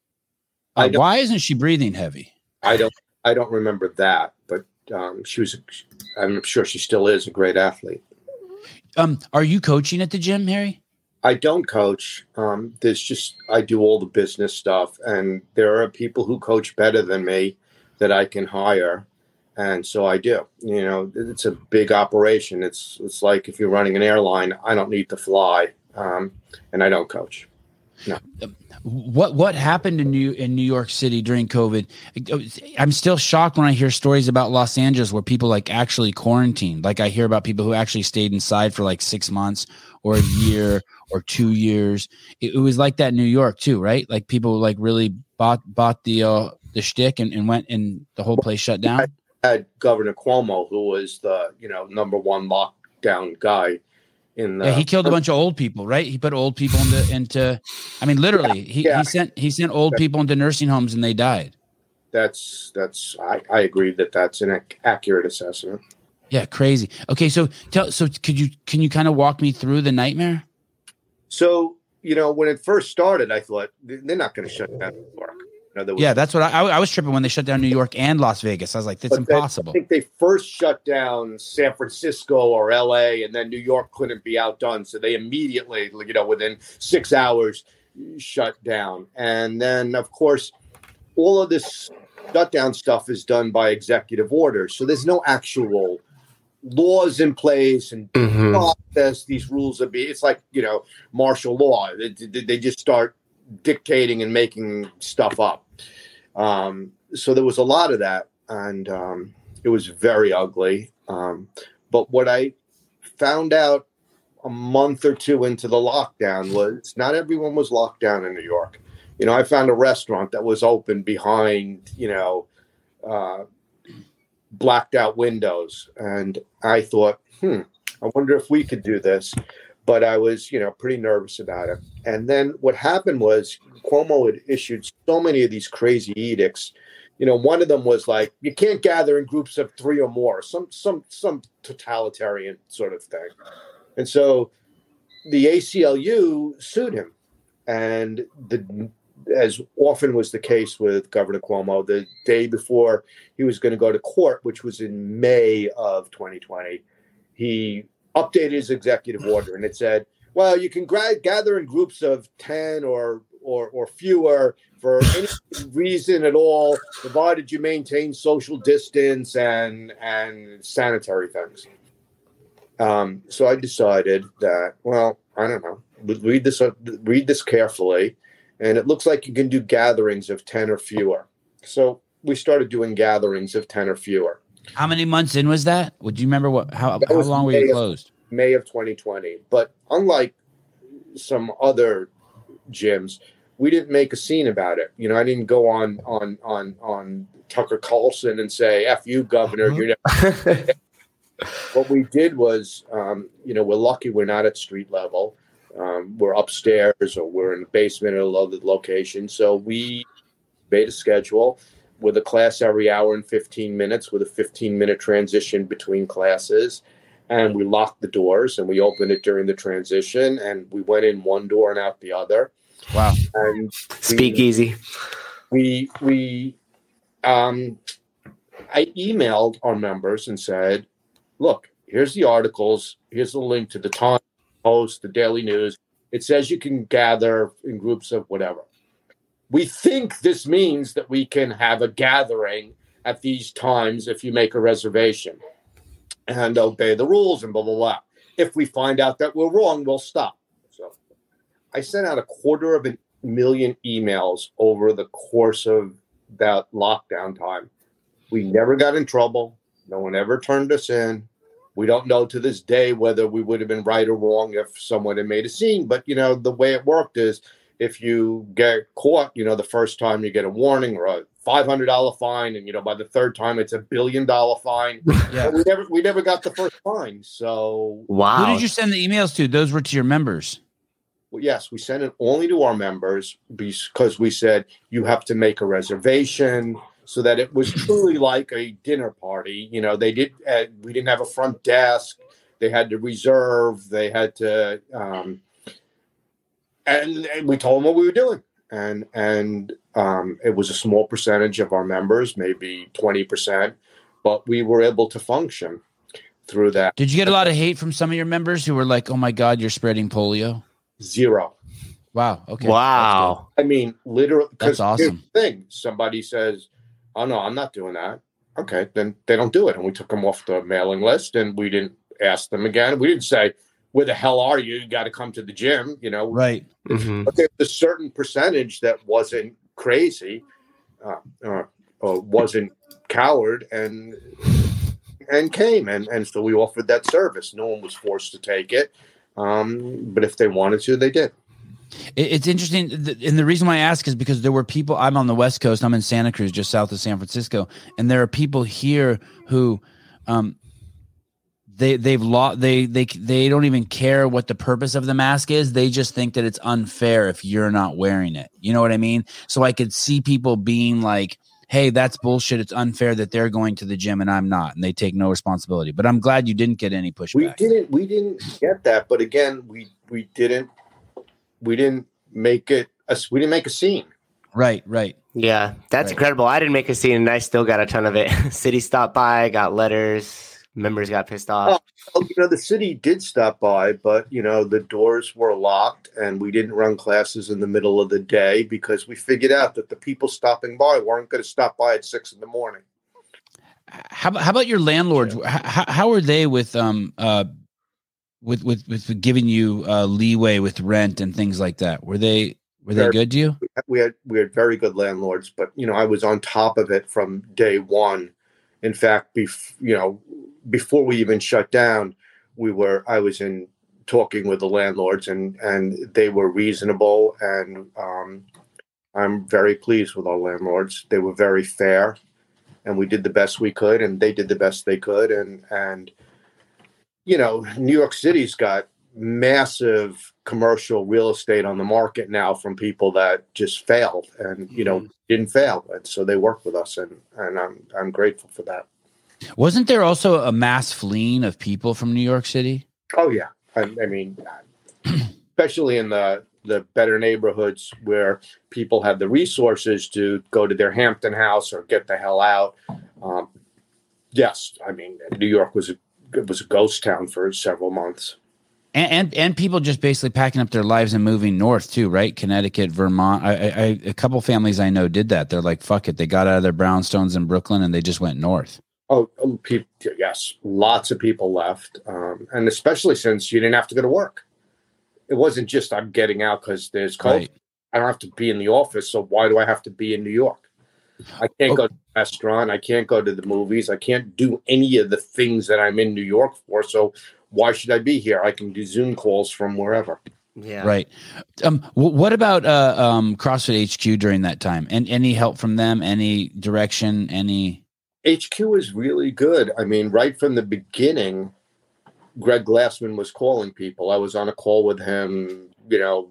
[SPEAKER 1] Uh, why isn't she breathing heavy?
[SPEAKER 3] I don't. I don't remember that, but um, she was. I'm sure she still is a great athlete.
[SPEAKER 1] Um, are you coaching at the gym, Hari?
[SPEAKER 3] I don't coach. Um, there's just I do all the business stuff, and there are people who coach better than me that I can hire. And so I do. You know, it's a big operation. It's it's like if you're running an airline, I don't need to fly, um, and I don't coach. No.
[SPEAKER 1] What what happened in New in New York City during COVID? I'm still shocked when I hear stories about Los Angeles where people like actually quarantined. Like I hear about people who actually stayed inside for like six months or a year or two years. It, it was like that in New York too, right? Like people like really bought bought the uh, the shtick and, and went and the whole place shut down.
[SPEAKER 3] I had Governor Cuomo, who was the you know number one lockdown guy in the,
[SPEAKER 1] yeah, he killed a bunch of old people, right? He put old people into into I mean literally yeah, he, yeah. he sent he sent old people into nursing homes and they died.
[SPEAKER 3] That's that's I, I agree that that's an ac- accurate assessment.
[SPEAKER 1] Yeah, crazy. Okay, so tell so could you can you kind of walk me through the nightmare?
[SPEAKER 3] So, you know, when it first started, I thought they're not going to shut down New York.
[SPEAKER 1] You know, yeah, that's what I, I was tripping when they shut down New York and Las Vegas. I was like, that's impossible.
[SPEAKER 3] They, I think they first shut down San Francisco or LA, and then New York couldn't be outdone. So they immediately, you know, within six hours, shut down. And then, of course, all of this shutdown stuff is done by executive order. So there's no actual laws in place and mm-hmm. process. These rules are be. It's like you know martial law. They, they just start dictating and making stuff up. Um, so there was a lot of that, and um, it was very ugly. Um, but what I found out a month or two into the lockdown was not everyone was locked down in New York. You know, I found a restaurant that was open behind, you know, uh, blacked out windows, and I thought, hmm, I wonder if we could do this but I was, you know, pretty nervous about it. And then what happened was Cuomo had issued so many of these crazy edicts. You know, one of them was like you can't gather in groups of three or more, some some some totalitarian sort of thing. And so the ACLU sued him, and the as often was the case with Governor Cuomo, the day before he was going to go to court, which was in May of 2020, he updated his executive order, and it said, "Well, you can gra- gather in groups of ten or or or fewer for any reason at all, provided you maintain social distance and and sanitary things." Um, so I decided that, well, I don't know, read this read this carefully, and it looks like you can do gatherings of ten or fewer. So we started doing gatherings of ten or fewer.
[SPEAKER 1] How many months in was that? Would you remember what? How, how long were you closed?
[SPEAKER 3] Of, May of 2020. But unlike some other gyms, we didn't make a scene about it. You know, I didn't go on on on on Tucker Carlson and say "f you, governor." Uh-huh. You what we did was, um, you know, we're lucky we're not at street level. Um, we're upstairs or we're in the basement at a loaded location. So we made a schedule with a class every hour and 15 minutes with a 15 minute transition between classes. And we locked the doors and we opened it during the transition and we went in one door and out the other.
[SPEAKER 1] Wow.
[SPEAKER 2] And speakeasy.
[SPEAKER 3] we we um i emailed our members and said look here's the articles. Here's the link to the time post the daily news. It says you can gather in groups of whatever we think this means that we can have a gathering at these times if you make a reservation and obey the rules and blah blah blah. If we find out that we're wrong, we'll stop. So I sent out a quarter of a million emails over the course of that lockdown time. We never got in trouble. No one ever turned us in. We don't know to this day whether we would have been right or wrong if someone had made a scene. But you know, the way it worked is if you get caught, you know, the first time you get a warning or a five hundred dollar fine, and you know, by the third time it's a billion dollar fine. Yeah. we never we never got the first fine. So
[SPEAKER 2] wow.
[SPEAKER 1] Who did you send the emails to? Those were to your members.
[SPEAKER 3] Well, yes, we sent it only to our members because we said you have to make a reservation so that it was truly like a dinner party. You know, they did. Uh, we didn't have a front desk. They had to reserve. They had to. Um, and, and we told them what we were doing and and um, it was a small percentage of our members, maybe twenty percent, but we were able to function through that.
[SPEAKER 1] Did you get a lot of hate from some of your members who were like, "Oh my God, you're spreading polio"?
[SPEAKER 3] Zero.
[SPEAKER 1] Wow. Okay.
[SPEAKER 2] Wow.
[SPEAKER 3] I mean, literally.
[SPEAKER 1] That's awesome.
[SPEAKER 3] thing. Somebody says, "Oh no, I'm not doing that." Okay, then they don't do it, and we took them off the mailing list, and we didn't ask them again. We didn't say, where the hell are you? You got to come to the gym, you know.
[SPEAKER 1] Right.
[SPEAKER 3] Mm-hmm. But there's a certain percentage that wasn't crazy, uh, uh, or wasn't coward, and and came, and and so we offered that service. No one was forced to take it, um, but if they wanted to, they did.
[SPEAKER 1] It's interesting, and the reason why I ask is because there were people. I'm on the West Coast. I'm in Santa Cruz, just south of San Francisco, and there are people here who, um, they they've lost. They they they don't even care what the purpose of the mask is. They just think that it's unfair if you're not wearing it. You know what I mean? So I could see people being like, "Hey, that's bullshit. It's unfair that they're going to the gym and I'm not," and they take no responsibility. But I'm glad you didn't get any pushback.
[SPEAKER 3] We didn't. We didn't get that. But again, we we didn't we didn't make it a, we didn't make a scene.
[SPEAKER 1] Right, right.
[SPEAKER 2] Yeah, that's right. incredible. I didn't make a scene and I still got a ton of it. city stopped by, got letters, members got pissed off.
[SPEAKER 3] Well, you know, the city did stop by, but you know, the doors were locked and we didn't run classes in the middle of the day because we figured out that the people stopping by weren't going to stop by at six in the morning.
[SPEAKER 1] How, how about your landlords? Yeah. How, how are they with um uh with with with giving you uh, leeway with rent and things like that? Were they were they good to you?
[SPEAKER 3] We had we had very good landlords, but you know I was on top of it from day one. In fact, bef- you know before we even shut down, we were I was in talking with the landlords and and they were reasonable and um, I'm very pleased with our landlords. They were very fair, and we did the best we could, and they did the best they could, and and you know, New York City's got massive commercial real estate on the market now from people that just failed and you know mm-hmm. didn't fail and so they work with us and and I'm I'm grateful for that.
[SPEAKER 1] Wasn't there also a mass fleeing of people from New York City?
[SPEAKER 3] Oh yeah. I, I mean especially in the the better neighborhoods where people have the resources to go to their Hampton house or get the hell out. Um, yes, I mean New York was a it was a ghost town for several months.
[SPEAKER 1] And, and, and people just basically packing up their lives and moving north too, right? Connecticut, Vermont. I, I, a couple families I know did that. They're like, "Fuck it," they got out of their brownstones in Brooklyn and they just went north.
[SPEAKER 3] Oh, oh people, yes, lots of people left, um, and especially since you didn't have to go to work. It wasn't just I'm getting out because there's COVID. Right. I don't have to be in the office, so why do I have to be in New York? I can't oh. go to a restaurant. I can't go to the movies. I can't do any of the things that I'm in New York for. So why should I be here? I can do Zoom calls from wherever.
[SPEAKER 1] Yeah. Right. Um, w- what about uh, um, CrossFit HQ during that time? And any help from them? Any direction? Any?
[SPEAKER 3] HQ is really good. I mean, right from the beginning, Greg Glassman was calling people. I was on a call with him, you know,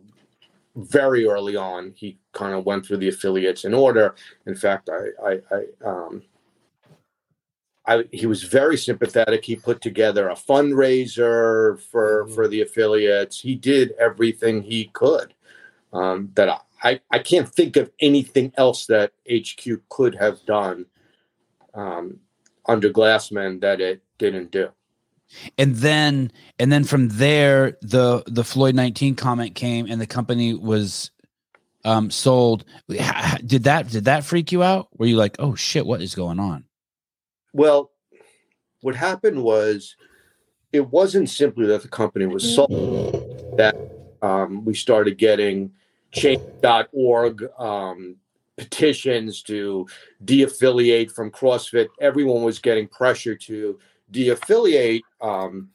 [SPEAKER 3] very early on. He kind of went through the affiliates in order. In fact, I, I, I, um, I, he was very sympathetic. He put together a fundraiser for mm-hmm. for the affiliates. He did everything he could. Um, that I, I can't think of anything else that HQ could have done um, under Glassman that it didn't do
[SPEAKER 1] and then and then from there the the floyd 19 comment came and the company was um sold did that did that freak you out were you like oh shit what is going on
[SPEAKER 3] well what happened was it wasn't simply that the company was sold that um, we started getting change.org um, petitions to de-affiliate from crossfit. Everyone was getting pressure to de-affiliate um,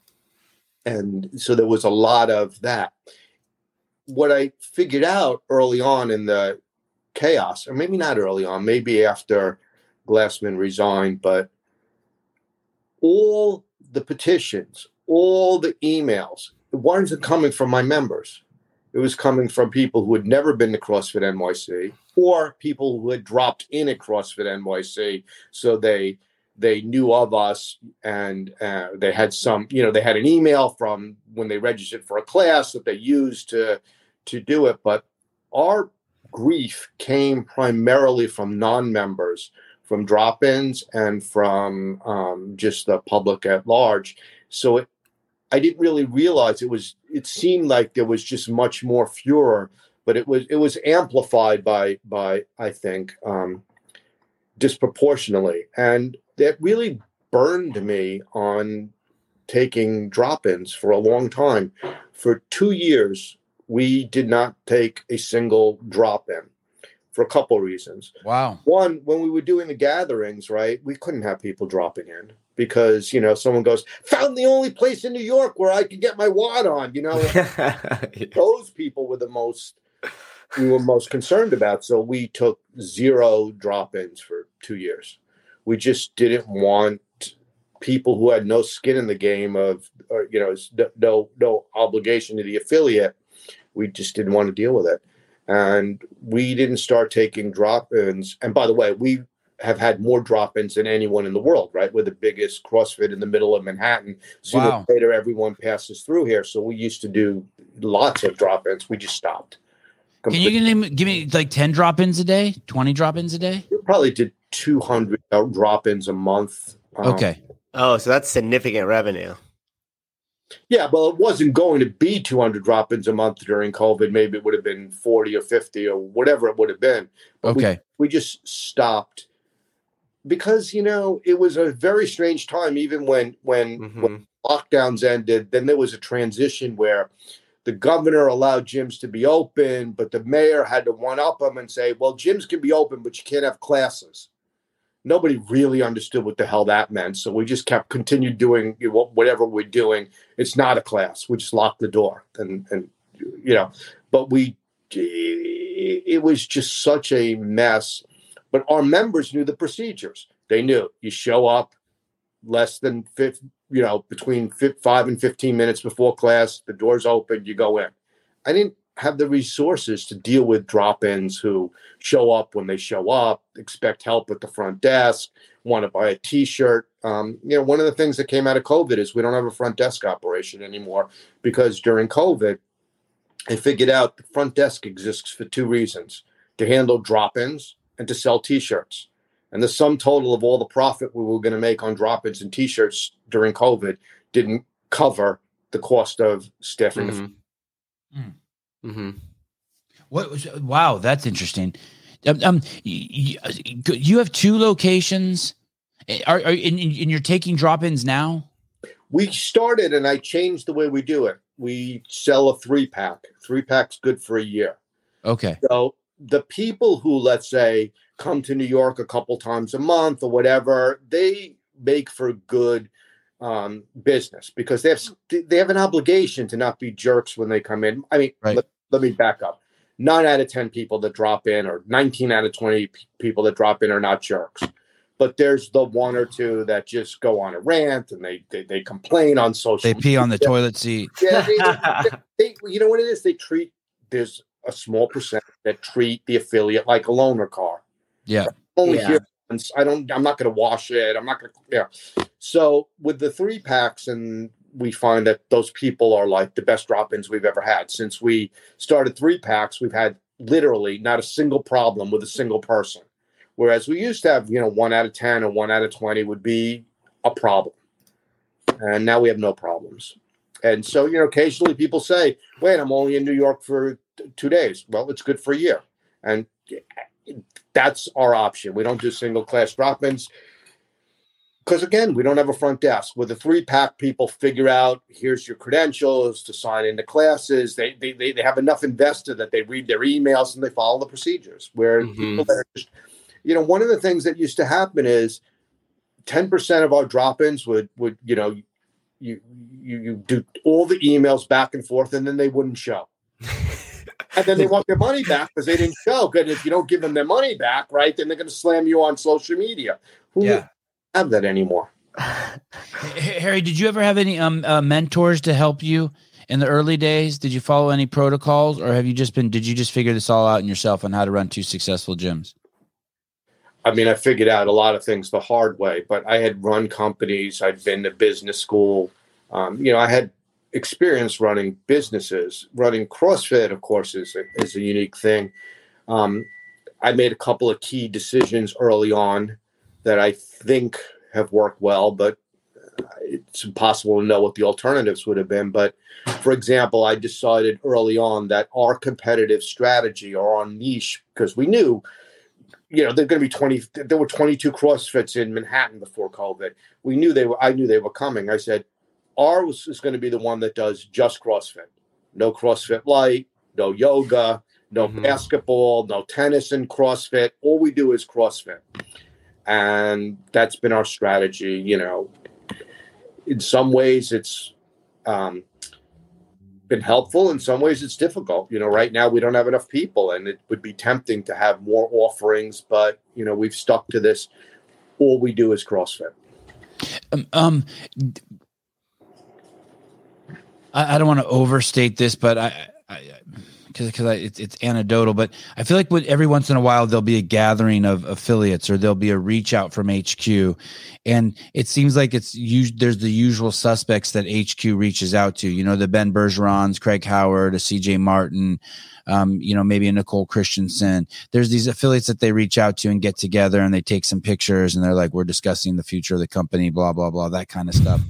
[SPEAKER 3] and so there was a lot of that. What i figured out early on in the chaos or maybe not early on maybe after glassman resigned but all the petitions all the emails it wasn't coming from my members it was coming from people who had never been to CrossFit NYC or people who had dropped in at CrossFit NYC. So they they knew of us and uh, they had some you know they had an email from when they registered for a class that they used to to do it but our grief came primarily from non-members from drop-ins and from um, just the public at large. So it, i didn't really realize it was it seemed like there was just much more furor but it was it was amplified by by i think um, disproportionately. And that really burned me on taking drop-ins for a long time. For two years, we did not take a single drop-in for a couple of reasons.
[SPEAKER 1] Wow.
[SPEAKER 3] One, when we were doing the gatherings, right, we couldn't have people dropping in because, you know, someone goes, found the only place in New York where I could get my WOD on, you know. those people were the most we were most concerned about. So we took zero drop-ins for two years. We just didn't want people who had no skin in the game of, or, you know, no no obligation to the affiliate. We just didn't want to deal with it, and we didn't start taking drop-ins. And by the way, we have had more drop-ins than anyone in the world. Right, we're the biggest CrossFit in the middle of Manhattan. Sooner wow. or later, everyone passes through here. So we used to do lots of drop-ins. We just stopped.
[SPEAKER 1] Can you give me, give me like 10 drop ins a day, 20 drop ins a day?
[SPEAKER 3] We probably did 200 drop ins a month.
[SPEAKER 1] Um, okay.
[SPEAKER 2] Oh, so that's significant revenue.
[SPEAKER 3] Yeah, well, it wasn't going to be 200 drop ins a month during COVID. Maybe it would have been 40 or 50 or whatever it would have been.
[SPEAKER 1] But okay.
[SPEAKER 3] We, we just stopped because, you know, it was a very strange time, even when, when, mm-hmm. when lockdowns ended. Then there was a transition where, the governor allowed gyms to be open, but the mayor had to one up them and say, well, gyms can be open, but you can't have classes. Nobody really understood what the hell that meant. So we just kept continued doing whatever we're doing. It's not a class. We just locked the door and, and you know, but we, it was just such a mess. But our members knew the procedures. They knew you show up less than 50, you know, between five and 15 minutes before class, the doors open, you go in. I didn't have the resources to deal with drop ins who show up when they show up, expect help at the front desk, want to buy a t shirt. Um, you know, one of the things that came out of COVID is we don't have a front desk operation anymore because during COVID, I figured out the front desk exists for two reasons to handle drop ins and to sell t shirts. And the sum total of all the profit we were going to make on drop-ins and t-shirts during COVID didn't cover the cost of staffing.
[SPEAKER 1] Mm-hmm. Mm. hmm What was, wow, that's interesting. Um, um you, you, have two locations. Eh, are, are and, and you're taking drop-ins now?
[SPEAKER 3] We started, and I changed the way we do it. We sell a three pack. Three pack's good for a year.
[SPEAKER 1] Okay.
[SPEAKER 3] So the people who, let's say, come to New York a couple times a month or whatever, they make for good um, business because they have they have an obligation to not be jerks when they come in. I mean, right. let, let, me back up. Nine out of ten people that drop in, or nineteen out of twenty p- people that drop in, are not jerks. But there's the one or two that just go on a rant and they they, they complain on social.
[SPEAKER 1] They pee on the toilet seat.
[SPEAKER 3] Yeah, they, they, they, you know what it is? They treat there's a small percent that treat the affiliate like a loaner car.
[SPEAKER 1] Yeah.
[SPEAKER 3] Only
[SPEAKER 1] yeah.
[SPEAKER 3] here once. I don't. I'm not going to wash it. I'm not going to. Yeah. So with the three packs, and we find that those people are like the best drop-ins we've ever had since we started three packs. We've had literally not a single problem with a single person. Whereas we used to have, you know, one out of 10 or one out of 20 would be a problem. And now we have no problems. And so, you know, occasionally people say, wait, I'm only in New York for two days. Well, it's good for a year. And eh, that's our option. We don't do single class drop ins because again, we don't have a front desk. With a three pack, people figure out here's your credentials to sign into classes. They, they they have enough invested that they read their emails and they follow the procedures. Where mm-hmm. people that are just, you know, one of the things that used to happen is ten percent of our drop ins would would you know you you you do all the emails back and forth and then they wouldn't show. and then they want their money back because they didn't show. Because if you don't give them their money back, right, then they're going to slam you on social media. Who yeah. Have that anymore?
[SPEAKER 1] Hari, did you ever have any um, uh, mentors to help you in the early days? Did you follow any protocols, or have you just been? Did you just figure this all out in yourself on how to run two successful gyms?
[SPEAKER 3] I mean, I figured out a lot of things the hard way, but I had run companies. I'd been to business school. Um, you know, I had experience running businesses. Running CrossFit, of course, is a, is a unique thing. Um, I made a couple of key decisions early on that I think have worked well, but it's impossible to know what the alternatives would have been. But for example, I decided early on that our competitive strategy or our niche, because we knew, you know, there're going to be 20, there were 22 CrossFits in Manhattan before COVID. We knew they were, I knew they were coming. I said, ours is going to be the one that does just CrossFit. No CrossFit light, no yoga, no mm-hmm. basketball, no tennis and CrossFit. All we do is CrossFit. And that's been our strategy. You know, in some ways it's um, been helpful. In some ways it's difficult. You know, right now we don't have enough people and it would be tempting to have more offerings, but, you know, we've stuck to this. All we do is CrossFit.
[SPEAKER 1] Um, um I, I don't want to overstate this, but I, because because it's it's anecdotal, but I feel like with, every once in a while there'll be a gathering of affiliates or there'll be a reach out from HQ, and it seems like it's there's the usual suspects that HQ reaches out to. You know, the Ben Bergerons, Craig Howard, a CJ Martin, um, you know, maybe a Nicole Christensen. There's these affiliates that they reach out to and get together and they take some pictures and they're like, we're discussing the future of the company, blah blah blah, that kind of stuff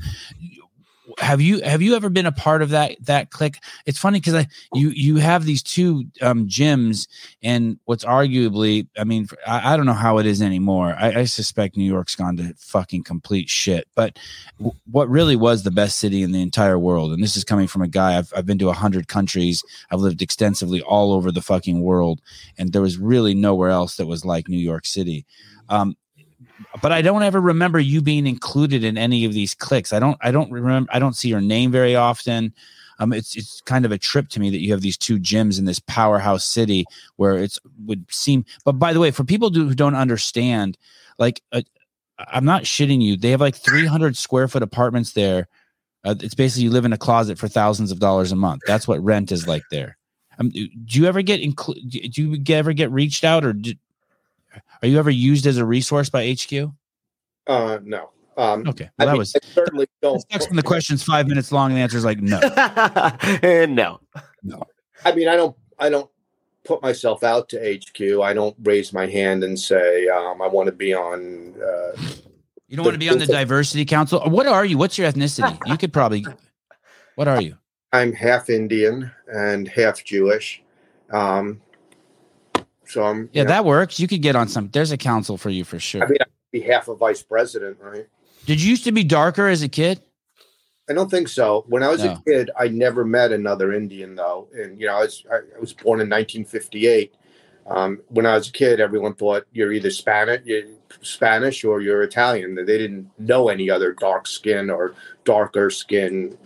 [SPEAKER 1] have you have you ever been a part of that that click it's funny because i you you have these two um gyms and what's arguably i mean i, I don't know how it is anymore. I, I, suspect new york's gone to fucking complete shit. But w- what really was the best city in the entire world and this is coming from a guy i've, I've been to 100 countries. I've lived extensively all over the fucking world and there was really nowhere else that was like new york city. Um, but I don't ever remember you being included in any of these clicks. I don't I don't remember I don't see your name very often. Um, it's it's kind of a trip to me that you have these two gyms in this powerhouse city where it's would seem. But by the way, for people who don't understand, like uh, I'm not shitting you. They have like 300 square foot apartments there. Uh, it's basically you live in a closet for thousands of dollars a month. That's what rent is like there. Um, do you ever get include? Do you ever get reached out, or do, are you ever used as a resource by HQ?
[SPEAKER 3] Uh, no. Um,
[SPEAKER 1] okay. Well, I that mean, was certainly don't. When the question's five minutes long, and the answer is like no.
[SPEAKER 2] and no.
[SPEAKER 1] No.
[SPEAKER 3] I mean, I don't. I don't put myself out to HQ. I don't raise my hand and say um, I want to be on. Uh,
[SPEAKER 1] you don't want to be on the diversity council. What are you? What's your ethnicity? You could probably. What are you?
[SPEAKER 3] I'm half Indian and half Jewish. Um, so I'm
[SPEAKER 1] yeah, know, that works. You could get on some. There's a council for you for sure.
[SPEAKER 3] I mean, I'd be half a vice president, right?
[SPEAKER 1] Did you used to be darker as a kid?
[SPEAKER 3] I don't think so. When I was no. a kid, I never met another Indian though, and you know, I was I, was born in 1958. Um, when I was a kid, everyone thought you're either Spanish, you're Spanish or you're Italian. They didn't know any other dark skin or darker skin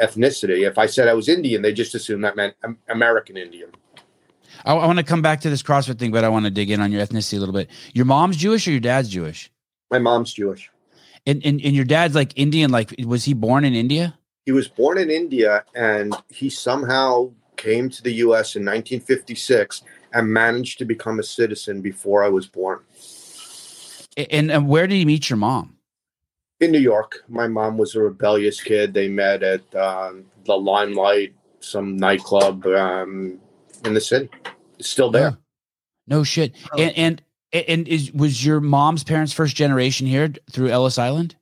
[SPEAKER 3] ethnicity. If I said I was Indian, they just assumed that meant American Indian.
[SPEAKER 1] I, I want to come back to this CrossFit thing, but I want to dig in on your ethnicity a little bit. Your mom's Jewish or your dad's Jewish?
[SPEAKER 3] My mom's Jewish.
[SPEAKER 1] And, and and your dad's like Indian. Like, was he born in India?
[SPEAKER 3] He was born in India, and he somehow came to the U.S. in 1956 and managed to become a citizen before I was born.
[SPEAKER 1] And, and where did he meet your mom?
[SPEAKER 3] In New York. My mom was a rebellious kid. They met at um, the Limelight, some nightclub um, in the city. It's still there.
[SPEAKER 1] No shit. Oh. And and and is was your mom's parents first generation here through Ellis Island?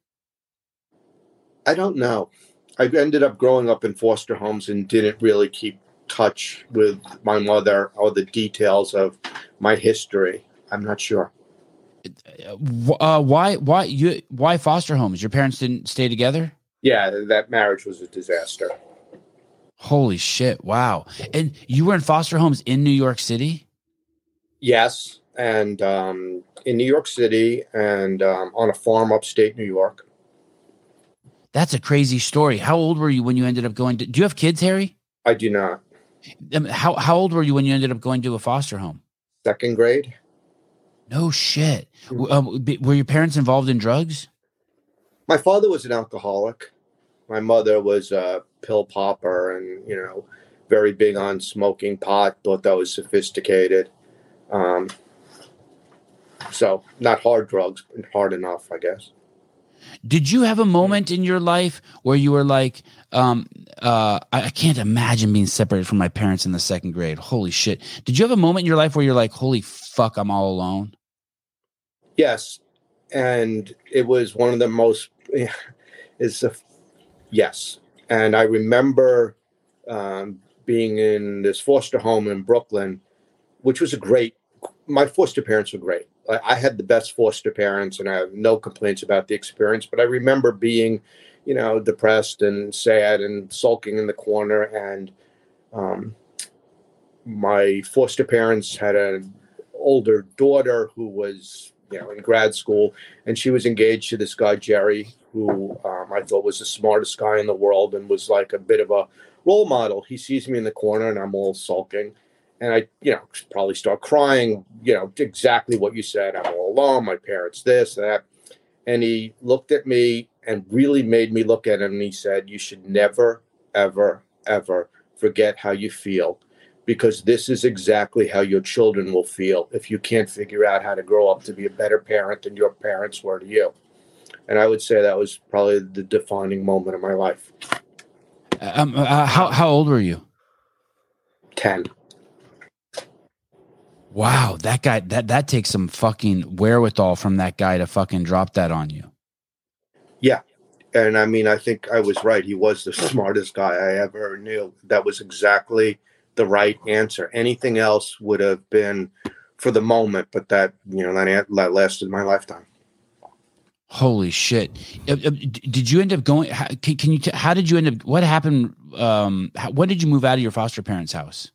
[SPEAKER 3] I don't know. I ended up growing up in foster homes and didn't really keep touch with my mother or the details of my history. I'm not sure.
[SPEAKER 1] Uh, why? Why you? Why foster homes? Your parents didn't stay together?
[SPEAKER 3] Yeah, that marriage was a disaster.
[SPEAKER 1] Holy shit. Wow. And you were in foster homes in New York City?
[SPEAKER 3] Yes. And um, in New York City and um, on a farm upstate New York.
[SPEAKER 1] That's a crazy story. How old were you when you ended up going to? Do you have kids, Hari?
[SPEAKER 3] I do not.
[SPEAKER 1] Um, how how old were you when you ended up going to a foster home?
[SPEAKER 3] Second grade.
[SPEAKER 1] No shit. Mm-hmm. Um, were your parents involved in drugs?
[SPEAKER 3] My father was an alcoholic. My mother was a pill popper and, you know, very big on smoking pot, thought that was sophisticated. Um, so not hard drugs, but hard enough, I guess.
[SPEAKER 1] Did you have a moment in your life where you were like, um, uh, I can't imagine being separated from my parents in the second grade. Holy shit. Did you have a moment in your life where you're like, holy fuck, I'm all alone?
[SPEAKER 3] Yes. And it was one of the most, it's a Yes. And I remember um, being in this foster home in Brooklyn, which was a great, my foster parents were great. I, I had the best foster parents and I have no complaints about the experience, but I remember being you know, depressed and sad and sulking in the corner. And um, my foster parents had an older daughter who was, you know, in grad school, and she was engaged to this guy Jerry, who um, I thought was the smartest guy in the world and was like a bit of a role model. He sees me in the corner, and I'm all sulking. And I, you know, probably start crying, you know, exactly what you said. I'm all alone. My parents, this, that. And he looked at me and really made me look at him and he said, You should never, ever, ever forget how you feel because this is exactly how your children will feel if you can't figure out how to grow up to be a better parent than your parents were to you. And I would say that was probably the defining moment of my life.
[SPEAKER 1] Um, uh, how, how old were you?
[SPEAKER 3] 10.
[SPEAKER 1] Wow, that guy that that takes some fucking wherewithal from that guy to fucking drop that on you.
[SPEAKER 3] Yeah. And I mean, I think I was right. He was the smartest guy I ever knew. That was exactly the right answer. Anything else would have been for the moment, but that, you know, that, that lasted my lifetime.
[SPEAKER 1] Holy shit! Uh, uh, did you end up going? Can, can you? How did you end up? What happened? Um, how, when did you move out of your foster parents' house?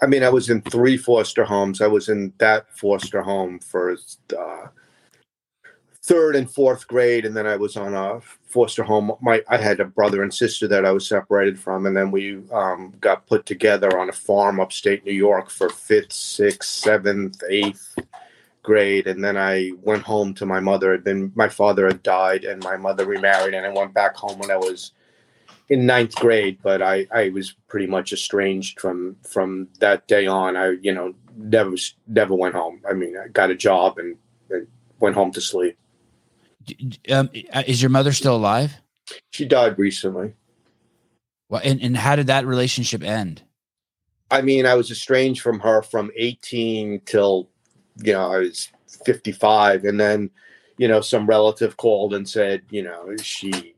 [SPEAKER 3] I mean, I was in three foster homes. I was in that foster home for uh, third and fourth grade, and then I was on a foster home. My I had a brother and sister that I was separated from, and then we um, got put together on a farm upstate New York for fifth, sixth, seventh, eighth grade, and then I went home to my mother. Had been my father had died, and my mother remarried, and I went back home when I was in ninth grade, but I, I was pretty much estranged from from that day on. I you know never never went home. I mean, I got a job and, and went home to sleep.
[SPEAKER 1] Um, uh, is your mother still alive?
[SPEAKER 3] She died recently.
[SPEAKER 1] Well, and, and how did that relationship end?
[SPEAKER 3] I mean, I was estranged from her from 18 till, you know, I was 55. And then, you know, some relative called and said, you know, she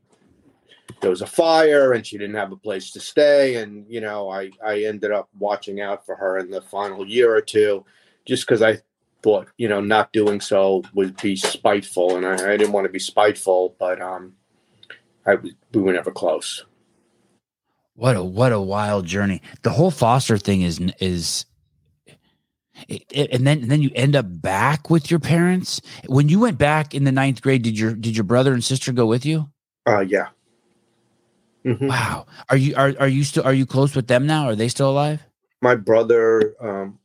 [SPEAKER 3] there was a fire and she didn't have a place to stay. And you know i i ended up watching out for her in the final year or two just because i thought you know not doing so would be spiteful. And i, I didn't want to be spiteful but um i we were never close.
[SPEAKER 1] What a what a wild journey. The whole foster thing is is it, it, and then and then you end up back with your parents when you went back in the ninth grade did your did your brother and sister go with you
[SPEAKER 3] uh yeah
[SPEAKER 1] Mm-hmm. Wow. Are you are are you still are you close with them now? Are they still alive?
[SPEAKER 3] My brother um,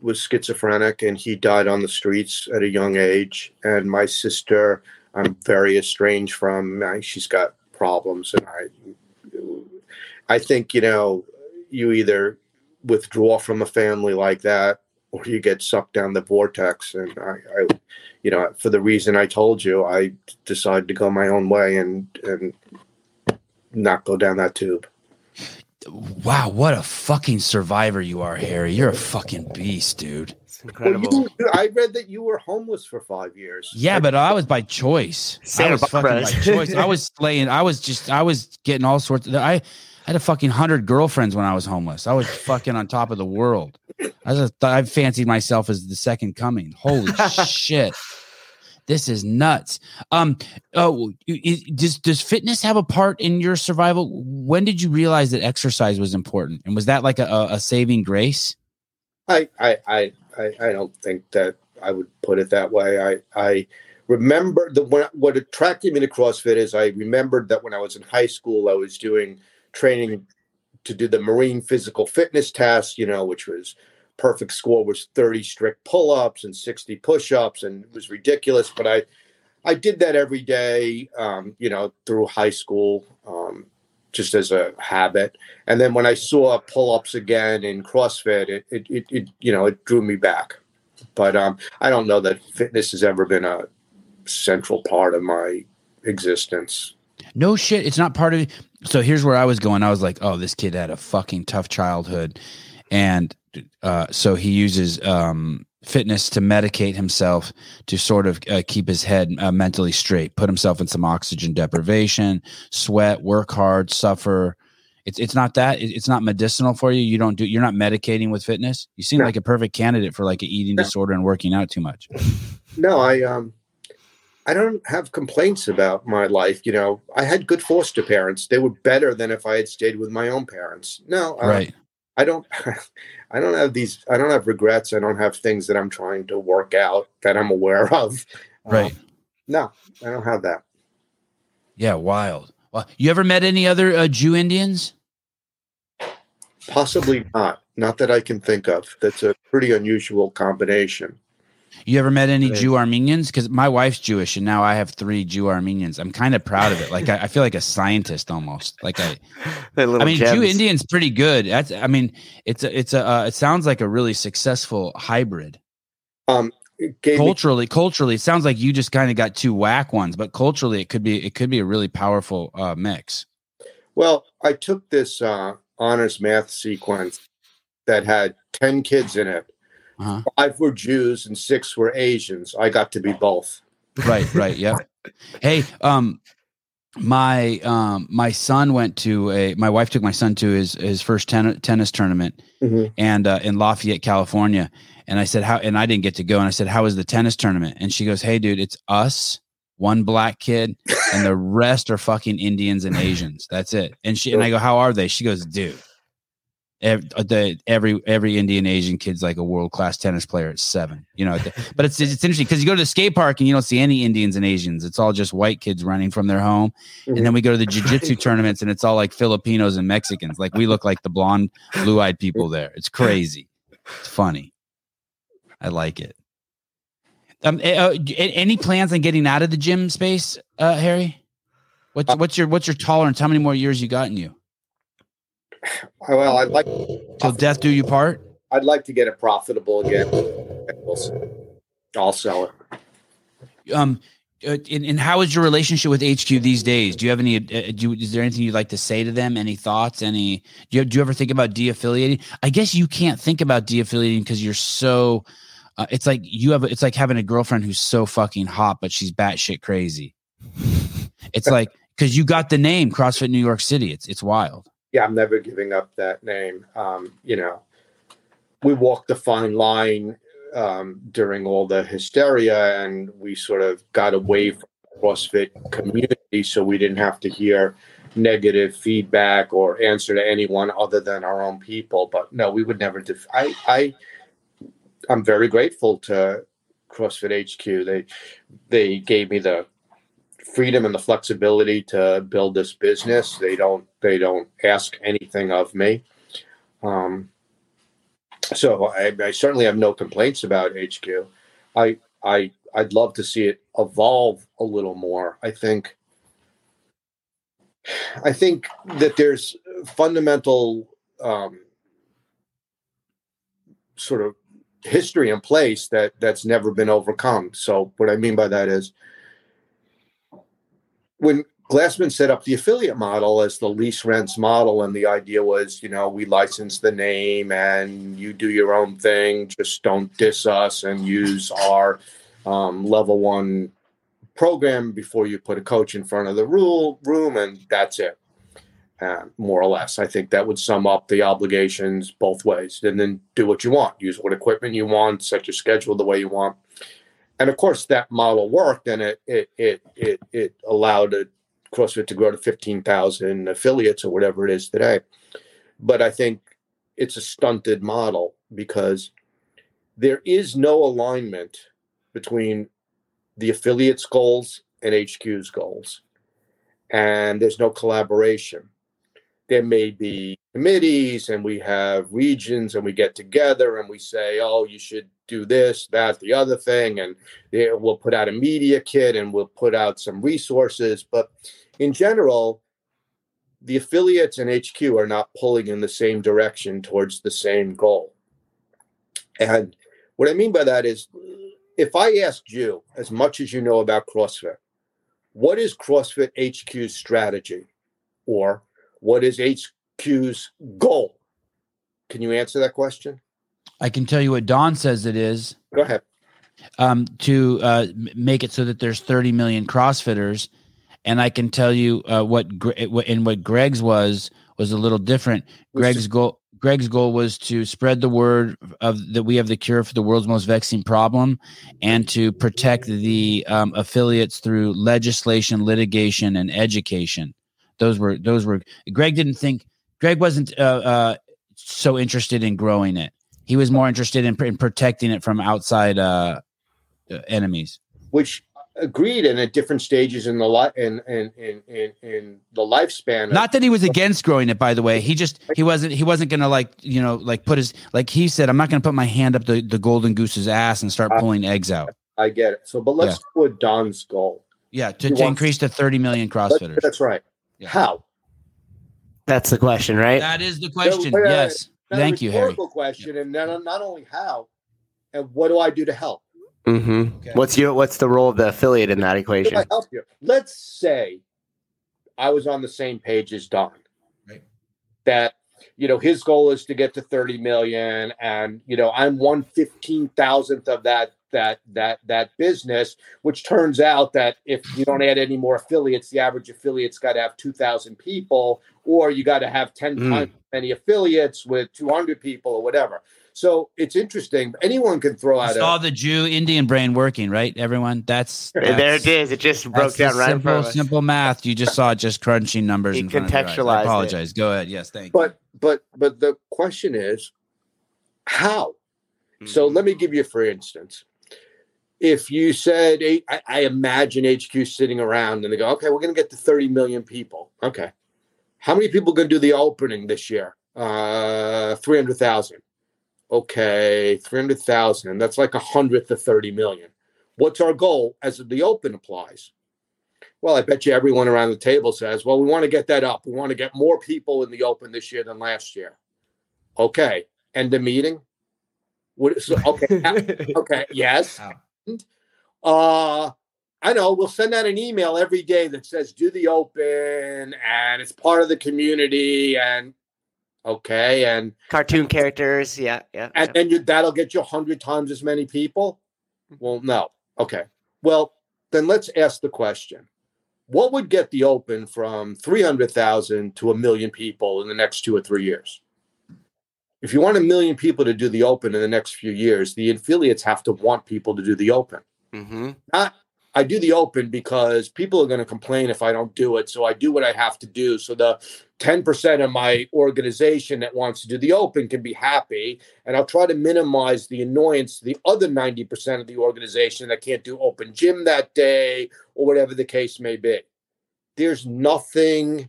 [SPEAKER 3] was schizophrenic and he died on the streets at a young age. And my sister, I'm very estranged from. She's got problems, and I, I think you know, you either withdraw from a family like that or you get sucked down the vortex. And I, I, you know, for the reason I told you, I decided to go my own way and and not go down that tube.
[SPEAKER 1] Wow, what a fucking survivor you are, Hari. You're a fucking beast, dude.
[SPEAKER 3] It's incredible. Well, you, I read that you were homeless for five years.
[SPEAKER 1] Yeah, but I was by choice. Santa I was fucking by choice. I was slaying. I was just. I was getting all sorts. Of, I had a fucking hundred girlfriends when I was homeless. I was fucking on top of the world. I just I fancied myself as the second coming. Holy shit this is nuts. Um, oh, does does fitness have a part in your survival? When did you realize that exercise was important, and was that like a, a saving grace?
[SPEAKER 3] I, I I I don't think that I would put it that way. I I remember the when, what attracted me to CrossFit is I remembered that when I was in high school, I was doing training to do the marine physical fitness test, you know, which was perfect score was 30 strict pull-ups and 60 push-ups and it was ridiculous but i i did that every day um, you know through high school um, just as a habit. And then when i saw pull-ups again in crossfit it it, it, it you know it drew me back. But um, i don't know that fitness has ever been a central part of my existence.
[SPEAKER 1] No shit it's not part of so here's where i was going i was like oh this kid had a fucking tough childhood and uh, so he uses um, fitness to medicate himself to sort of uh, keep his head uh, mentally straight, put himself in some oxygen deprivation, sweat, work hard, suffer. It's it's not that it's not medicinal for you. You don't do you're not medicating with fitness. You seem no. like a perfect candidate for like an eating no. disorder and working out too much.
[SPEAKER 3] No, I um I don't have complaints about my life. You know, I had good foster parents. They were better than if I had stayed with my own parents. No,
[SPEAKER 1] right.
[SPEAKER 3] I don't. I don't have these. I don't have regrets. I don't have things that I'm trying to work out that I'm aware of.
[SPEAKER 1] Right. Um,
[SPEAKER 3] no, I don't have that.
[SPEAKER 1] Yeah, wild. Well, you ever met any other uh, Jew Indians?
[SPEAKER 3] Possibly not. Not that I can think of. That's a pretty unusual combination.
[SPEAKER 1] You ever met any Jew Armenians? Because my wife's Jewish, and now I have three Jew Armenians. I'm kind of proud of it. Like I, I, feel like a scientist almost. Like I, I mean, gems. Jew Indian's pretty good. That's. I mean, it's a, it's a. Uh, it sounds like a really successful hybrid.
[SPEAKER 3] Um,
[SPEAKER 1] culturally, me- culturally, it sounds like you just kind of got two whack ones, but culturally, it could be it could be a really powerful uh, mix.
[SPEAKER 3] Well, I took this uh, honors math sequence that had ten kids in it uh-huh. Five were Jews and six were Asians. I got to be both.
[SPEAKER 1] Right, right, yeah. hey, um, my um my son went to a my wife took my son to his his first ten, tennis tournament mm-hmm. and uh, in Lafayette, California. And I said how and I didn't get to go. And I said, How was the tennis tournament? And she goes, Hey dude, it's us, one black kid, and the rest are fucking Indians and Asians. That's it. And she and I go, How are they? She goes, Dude, every, uh, the, every every Indian Asian kid's like a world class tennis player at seven. You know, but it's it's interesting because you go to the skate park and you don't see any Indians and Asians. It's all just white kids running from their home, mm-hmm. and then we go to the jiu-jitsu tournaments and it's all like Filipinos and Mexicans. Like we look like the blonde, blue eyed people there. It's crazy. It's funny. I like it. Um, uh, any plans on getting out of the gym space, uh, Hari? What's uh, what's your what's your tolerance? How many more years you got in you?
[SPEAKER 3] Well, I'd like
[SPEAKER 1] till death do you part.
[SPEAKER 3] I'd like to get it profitable again. I'll sell
[SPEAKER 1] it. Um, uh, and, and, how is your relationship with HQ these days? Do you have any? Uh, do, is there anything you'd like to say to them? Any thoughts? Any? Do you, do you ever think about de-affiliating? I guess you can't think about de-affiliating because you're so. Uh, it's like you have. It's like having a girlfriend who's so fucking hot, but she's batshit crazy. It's like because you got the name CrossFit New York City. It's it's wild
[SPEAKER 3] yeah, I'm never giving up that name. Um, you know, we walked the fine line um, during all the hysteria, and we sort of got away from the CrossFit community, so we didn't have to hear negative feedback or answer to anyone other than our own people. But no, we would never. Def- I, I, I'm very grateful to CrossFit HQ. They, they gave me the freedom and the flexibility to build this business. They don't they don't ask anything of me. Um, so I, I certainly have no complaints about HQ. I I I'd love to see it evolve a little more. I think I think that there's fundamental um, sort of history in place that that's never been overcome. So what I mean by that is when Glassman set up the affiliate model as the lease rents model, and the idea was, you know, we license the name and you do your own thing, just don't diss us and use our um, level one program before you put a coach in front of the rule room, and that's it. Uh, more or less, I think that would sum up the obligations both ways. And then do what you want, use what equipment you want, set your schedule the way you want and of course that model worked and it it it it, it allowed CrossFit to grow to 15,000 affiliates or whatever it is today. But I think it's a stunted model because there is no alignment between the affiliates' goals and HQ's goals. And there's no collaboration. There may be committees and we have regions and we get together and we say, oh, you should do this, that, the other thing, and we'll put out a media kit and we'll put out some resources. But in general, the affiliates and HQ are not pulling in the same direction towards the same goal. And what I mean by that is if I asked you, as much as you know about CrossFit, what is CrossFit HQ's strategy? Or what is HQ's goal? Can you answer that question?
[SPEAKER 1] I can tell you what Don says it is.
[SPEAKER 3] Go ahead.
[SPEAKER 1] Um, to uh, make it so that there's 30 million CrossFitters, and I can tell you uh, what and what Greg's was was a little different. Greg's goal Greg's goal was to spread the word of that we have the cure for the world's most vexing problem, and to protect the um, affiliates through legislation, litigation, and education. Those were those were. Greg didn't think. Greg wasn't uh, uh, so interested in growing it. He was more interested in, in protecting it from outside uh, enemies.
[SPEAKER 3] Which agreed and at different stages in the life in, in in in in the lifespan
[SPEAKER 1] not that he was against growing it by the way he just he wasn't he wasn't gonna like you know like put his like he said i'm not gonna put my hand up the, the golden goose's ass and start pulling eggs out
[SPEAKER 3] i get it so but let's yeah. go with don's goal
[SPEAKER 1] yeah to, to increase to 30 million crossfitters
[SPEAKER 3] that's right yeah. how
[SPEAKER 2] that's the question right
[SPEAKER 1] that is the question yes thank you Hari
[SPEAKER 3] question and then not only how and what do i do to help
[SPEAKER 2] Mm-hmm. Okay. What's your what's the role of the affiliate in that equation? I help
[SPEAKER 3] you? Let's say I was on the same page as Don. Right. That you know his goal is to get to 30 million and you know I'm one fifteen thousandth of that that that that business, which turns out that if you don't add any more affiliates, the average affiliate's got to have 2,000 people, or you got to have 10 mm. times many affiliates with 200 people or whatever. So it's interesting. Anyone can throw out.
[SPEAKER 1] Saw the Jew Indian brain working, right? Everyone, that's, that's
[SPEAKER 2] there. It is. It just broke down right.
[SPEAKER 1] Simple, simple math. You just saw just crunching numbers. He contextualized. I apologize. It. Go ahead. Yes, thank
[SPEAKER 3] but, you. But but but the question is, how? Mm-hmm. So let me give you, for instance, if you said, I, I imagine HQ sitting around and they go, okay, we're going to get to 30 million people. Okay. How many people are going to do the opening this year? Uh, 300,000 okay, 300,000, that's like a hundredth of 30 million. What's our goal as the open applies? Well, I bet you everyone around the table says, well, we want to get that up. We want to get more people in the open this year than last year. Okay. End the meeting. What, so, okay. okay. Yes. Uh, I know we'll send out an email every day that says do the open and it's part of the community and Okay, and
[SPEAKER 2] cartoon characters, yeah, yeah.
[SPEAKER 3] And
[SPEAKER 2] yeah.
[SPEAKER 3] then you, that'll get you a hundred times as many people. Mm-hmm. Well, no. Okay. Well, then let's ask the question: What would get the Open from three hundred thousand to a million people in the next two or three years? If you want a million people to do the Open in the next few years, the affiliates have to want people to do the Open. Mm-hmm. Not I do the open because people are going to complain if I don't do it. So I do what I have to do. So the 10% of my organization that wants to do the open can be happy. And I'll try to minimize the annoyance to the other 90% of the organization that can't do open gym that day or whatever the case may be. There's nothing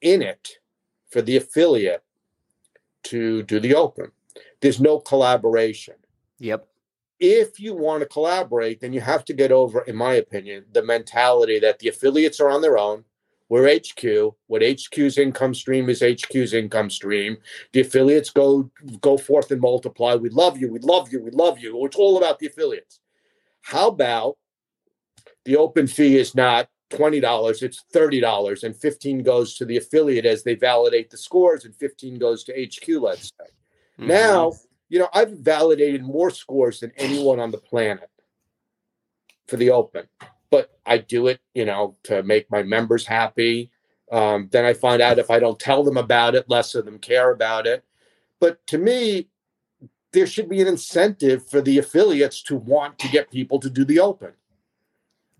[SPEAKER 3] in it for the affiliate to do the open. There's no collaboration.
[SPEAKER 2] Yep
[SPEAKER 3] if you want to collaborate, then you have to get over, in my opinion, the mentality that the affiliates are on their own. We're HQ. What HQ's income stream is HQ's income stream. The affiliates go go forth and multiply. We love you. We love you. We love you. It's all about the affiliates. How about the open fee is not twenty dollars; it's thirty dollars, and fifteen goes to the affiliate as they validate the scores, and fifteen goes to HQ. Let's say. Mm-hmm. Now you know, I've validated more scores than anyone on the planet for the Open, but I do it, you know, to make my members happy. Um, then I find out if I don't tell them about it, less of them care about it. But to me, there should be an incentive for the affiliates to want to get people to do the Open.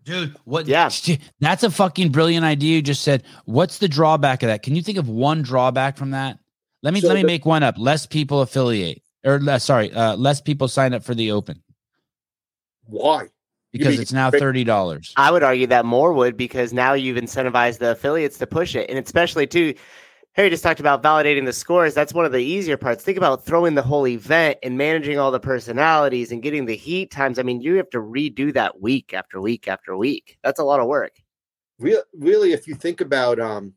[SPEAKER 1] Dude, what? Yeah, that's a fucking brilliant idea. You just said. What's the drawback of that? Can you think of one drawback from that? Let me so let me the, make one up. Less people affiliate or less, sorry, uh, less people sign up for the open.
[SPEAKER 3] Why?
[SPEAKER 1] Because it's now thirty dollars.
[SPEAKER 2] I would argue that more would because now you've incentivized the affiliates to push it, and especially too. Hari just talked about validating the scores. That's one of the easier parts. Think about throwing the whole event and managing all the personalities and getting the heat times. I mean, you have to redo that week after week after week. That's a lot of work.
[SPEAKER 3] Really, really, if you think about um,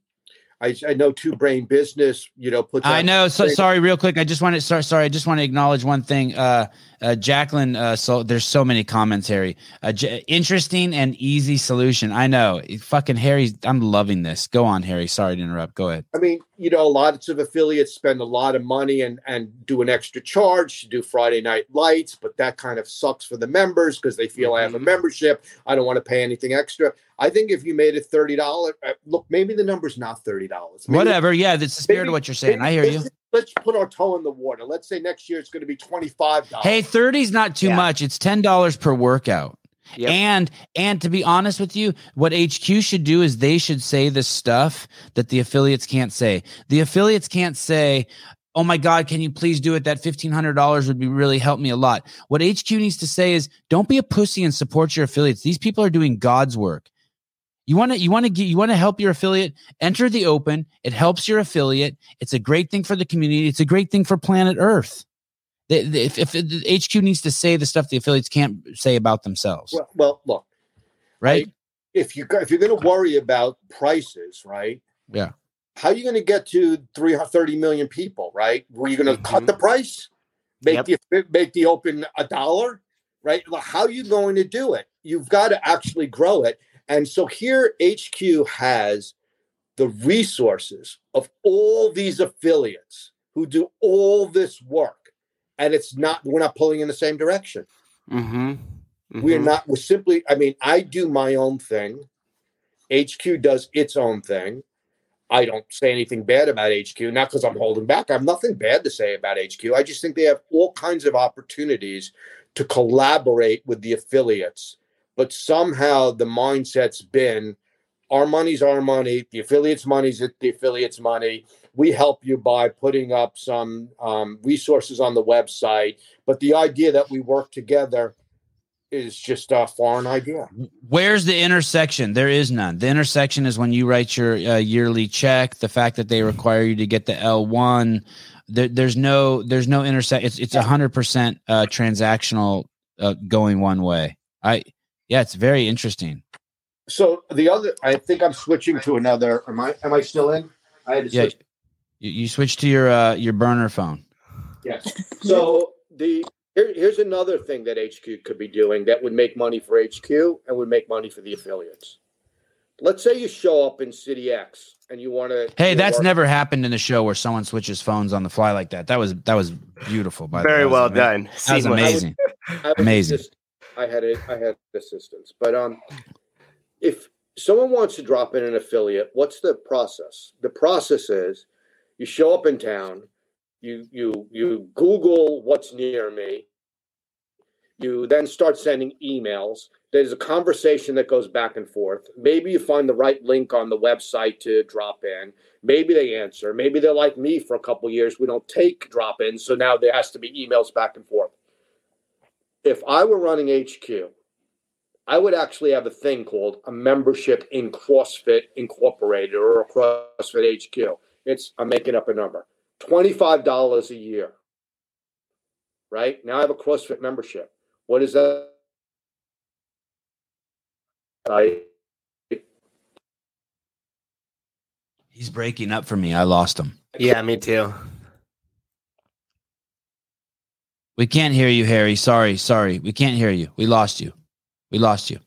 [SPEAKER 3] I, I know Two-Brain Business, you know, puts.
[SPEAKER 1] I know. So sorry, real quick. I just want to start. sorry. I just want to acknowledge one thing. Uh, uh, Jacqueline. Uh, so there's so many commentary. Uh, j- interesting and easy solution. I know. Fucking Hari. I'm loving this. Go on, Hari. Sorry to interrupt. Go ahead.
[SPEAKER 3] I mean, you know, lots of affiliates spend a lot of money and and do an extra charge to do Friday night lights, but that kind of sucks for the members because they feel mm-hmm. I have a mm-hmm. membership. I don't want to pay anything extra. I think if you made it thirty dollars, uh, look, maybe the number's not thirty dollars.
[SPEAKER 1] Whatever. Yeah, that's the spirit maybe, of what you're saying. I hear you.
[SPEAKER 3] Let's put our toe in the water. Let's say next year it's going to be twenty five
[SPEAKER 1] dollars. Hey, thirty is not too yeah. much. It's ten dollars per workout. Yep. And and to be honest with you, what HQ should do is they should say the stuff that the affiliates can't say. The affiliates can't say, "Oh my god, can you please do it? That $1500 would be really help me a lot." What HQ needs to say is, "Don't be a pussy and support your affiliates. These people are doing God's work." You want to you want to get you want to help your affiliate enter the open. It helps your affiliate. It's a great thing for the community. It's a great thing for planet Earth. If, if, if HQ needs to say the stuff the affiliates can't say about themselves.
[SPEAKER 3] Well, well look,
[SPEAKER 1] right?
[SPEAKER 3] If you if you're going to worry about prices, right?
[SPEAKER 1] Yeah.
[SPEAKER 3] How are you going to get to 330 million people, right? Were you going to mm-hmm. cut the price? Make yep. the make the open a dollar, right? How are you going to do it? You've got to actually grow it. And so here HQ has the resources of all these affiliates who do all this work. And it's not, we're not pulling in the same direction.
[SPEAKER 2] Mm-hmm. Mm-hmm.
[SPEAKER 3] We're not, we're simply, I mean, I do my own thing. HQ does its own thing. I don't say anything bad about HQ, not because I'm holding back. I have nothing bad to say about HQ. I just think they have all kinds of opportunities to collaborate with the affiliates but somehow the mindset's been our money's our money, the affiliates' money's the affiliates' money. We help you by putting up some um, resources on the website, but the idea that we work together is just a foreign idea.
[SPEAKER 1] Where's the intersection? There is none. The intersection is when you write your uh, yearly check. The fact that they require you to get the L one. There, there's no there's no intersection. It's it's hundred percent uh, transactional uh, going one way. I yeah, it's very interesting.
[SPEAKER 3] So the other, I think I'm switching to another. Am I? Am I still in? I
[SPEAKER 1] had to yeah, switch. You, you switched to your uh, your burner phone.
[SPEAKER 3] Yes. So the here, here's another thing that HQ could be doing that would make money for HQ and would make money for the affiliates. Let's say you show up in City X and you want to.
[SPEAKER 1] Hey, that's work. never happened in the show where someone switches phones on the fly like that. That was that was beautiful. By
[SPEAKER 2] very
[SPEAKER 1] that
[SPEAKER 2] well done.
[SPEAKER 1] That was amazing. I was, I was amazing. Just,
[SPEAKER 3] I had a, I had assistance. But um, if someone wants to drop in an affiliate, what's the process? The process is you show up in town, you you you Google what's near me. You then start sending emails. There's a conversation that goes back and forth. Maybe you find the right link on the website to drop in. Maybe they answer. Maybe they're like me for a couple years. We don't take drop ins, so now there has to be emails back and forth if I were running HQ, I would actually have a thing called a membership in CrossFit Incorporated or a CrossFit HQ. It's I'm making up a number, twenty five dollars a year. Right now, I have a CrossFit membership. What is that? I.
[SPEAKER 1] He's breaking up for me. I lost him.
[SPEAKER 2] Yeah, me too.
[SPEAKER 1] We can't hear you, Hari. Sorry, sorry. We can't hear you. We lost you. We lost you.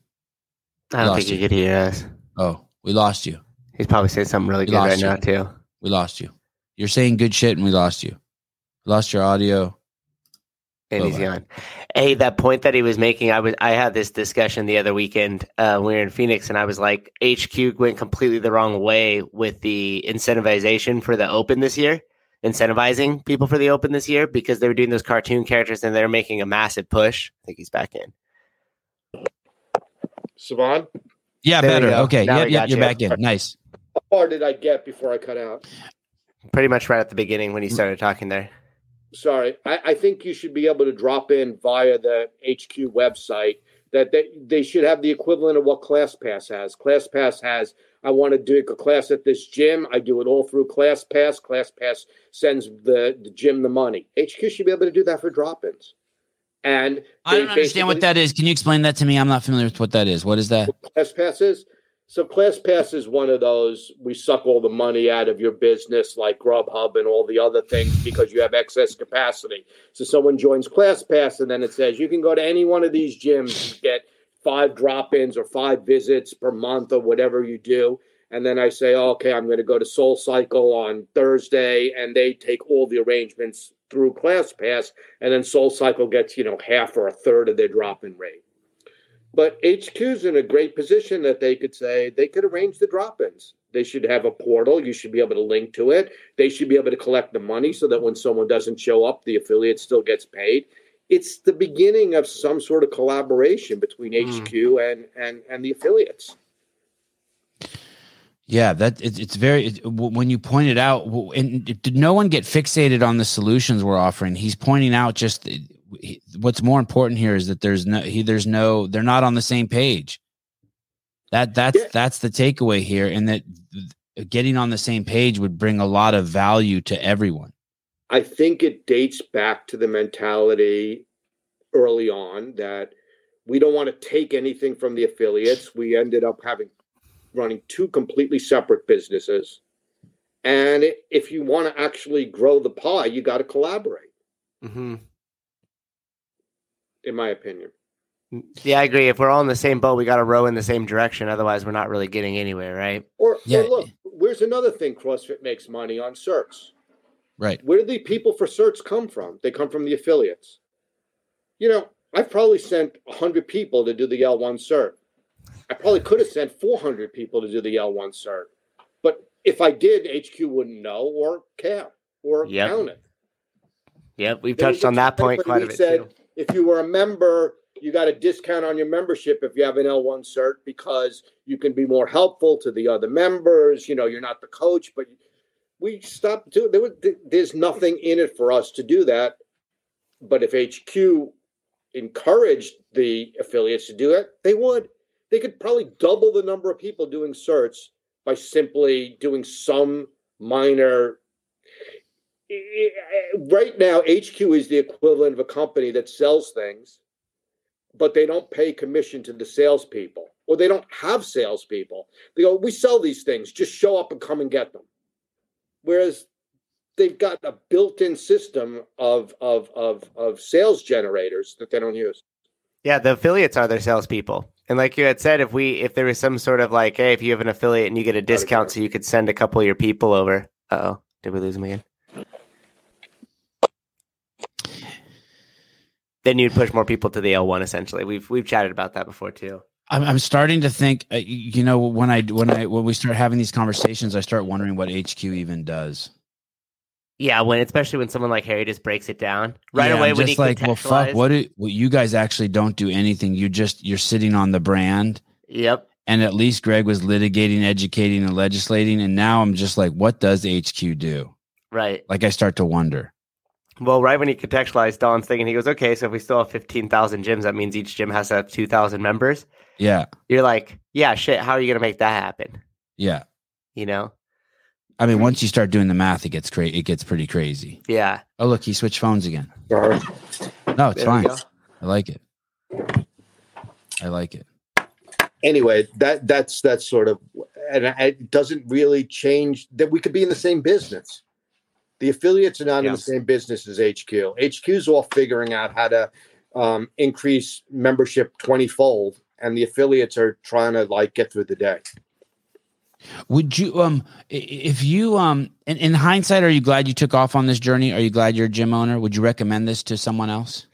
[SPEAKER 2] We I don't think you. could hear us.
[SPEAKER 1] Oh, we lost you.
[SPEAKER 2] He's probably saying something really we good right you. now too.
[SPEAKER 1] We lost you. You're saying good shit and we lost you. We lost your audio.
[SPEAKER 2] And he's gone. Hey, that point that he was making, I was I had this discussion the other weekend uh, we were in Phoenix, and I was like, HQ went completely the wrong way with the incentivization for the Open this year incentivizing people for the Open this year because they were doing those cartoon characters and they're making a massive push. I think he's back in.
[SPEAKER 3] Sevan?
[SPEAKER 1] Yeah, there better. Okay. Now yep, yep, you're you. back in. Nice.
[SPEAKER 3] How far did I get before I cut out?
[SPEAKER 2] Pretty much right at the beginning when you mm-hmm. started talking there.
[SPEAKER 3] Sorry. I, I think you should be able to drop in via the HQ website that they, they should have the equivalent of what ClassPass has. ClassPass has I want to do a class at this gym. I do it all through ClassPass. ClassPass sends the, the gym the money. HQ should be able to do that for drop-ins. And
[SPEAKER 1] I don't understand what that is. Can you explain that to me? I'm not familiar with what that is. What is that?
[SPEAKER 3] ClassPass is so ClassPass is one of those we suck all the money out of your business like Grubhub and all the other things because you have excess capacity. So someone joins ClassPass and then it says you can go to any one of these gyms and get five drop ins or five visits per month or whatever you do. And then I say, oh, okay, I'm going to go to Soul Cycle on Thursday, and they take all the arrangements through ClassPass, and then Soul Cycle gets, you know, half or a third of their drop in rate. But HQ's in a great position that they could say they could arrange the drop-ins. They should have a portal. You should be able to link to it. They should be able to collect the money so that when someone doesn't show up, the affiliate still gets paid. It's the beginning of some sort of collaboration between mm. HQ and and and the affiliates.
[SPEAKER 1] Yeah, that it, it's very it, when you point it out. And did no one get fixated on the solutions we're offering? He's pointing out just what's more important here is that there's no he, there's no they're not on the same page. That that's yeah. that's the takeaway here, and that getting on the same page would bring a lot of value to everyone.
[SPEAKER 3] I think it dates back to the mentality early on that we don't want to take anything from the affiliates. We ended up having running two completely separate businesses. And if you want to actually grow the pie, you got to collaborate. Mm-hmm. In my opinion.
[SPEAKER 2] Yeah, I agree. If we're all in the same boat, we got to row in the same direction. Otherwise, we're not really getting anywhere, right?
[SPEAKER 3] Or, yeah. Or look, where's another thing CrossFit makes money on certs?
[SPEAKER 1] Right.
[SPEAKER 3] Where do the people for certs come from? They come from the affiliates. You know, I've probably sent 100 people to do the L1 cert. I probably could have sent 400 people to do the L1 cert. But if I did, HQ wouldn't know or care or yep. count it.
[SPEAKER 2] Yep, we've touched on that point quite a bit
[SPEAKER 3] said,
[SPEAKER 2] too.
[SPEAKER 3] If you were a member, you got a discount on your membership if you have an L1 cert because you can be more helpful to the other members. You know, you're not the coach, but we stopped doing. There was, there's nothing in it for us to do that. But if HQ encouraged the affiliates to do it, they would they could probably double the number of people doing certs by simply doing some minor right now hq is the equivalent of a company that sells things but they don't pay commission to the salespeople or they don't have salespeople they go we sell these things just show up and come and get them whereas they've got a built-in system of of of, of sales generators that they don't use
[SPEAKER 2] yeah the affiliates are their salespeople and like you had said, if we if there was some sort of like, hey, if you have an affiliate and you get a discount, so you could send a couple of your people over. oh, did we lose him again? Then you'd push more people to the L one. Essentially, we've we've chatted about that before too.
[SPEAKER 1] I'm, I'm starting to think, uh, you know, when I when I when we start having these conversations, I start wondering what HQ even does.
[SPEAKER 2] Yeah, when especially when someone like Hari just breaks it down right yeah, away.
[SPEAKER 1] I'm
[SPEAKER 2] when
[SPEAKER 1] just like, well, fuck, what do well, you guys actually don't do anything? You just you're sitting on the brand.
[SPEAKER 2] Yep.
[SPEAKER 1] And at least Greg was litigating, educating, and legislating, and now I'm just like, what does HQ do?
[SPEAKER 2] Right.
[SPEAKER 1] Like I start to wonder.
[SPEAKER 2] Well, right when he contextualized Don's thing, and he goes, "Okay, so if we still have fifteen thousand gyms, that means each gym has to have two thousand members."
[SPEAKER 1] Yeah.
[SPEAKER 2] You're like, yeah, shit. How are you gonna make that happen?
[SPEAKER 1] Yeah.
[SPEAKER 2] You know.
[SPEAKER 1] I mean, once you start doing the math, it gets crazy. It gets pretty crazy.
[SPEAKER 2] Yeah.
[SPEAKER 1] Oh, look, he switched phones again. Sorry. No, it's there fine. I like it. I like it.
[SPEAKER 3] Anyway, that that's that's sort of, and it doesn't really change that we could be in the same business. The affiliates are not yeah. in the same business as HQ. HQ is all figuring out how to um, increase membership twenty fold, and the affiliates are trying to like get through the day.
[SPEAKER 1] Would you um if you um in, in, hindsight, are you glad you took off on this journey? Are you glad you're a gym owner? Would you recommend this to someone else?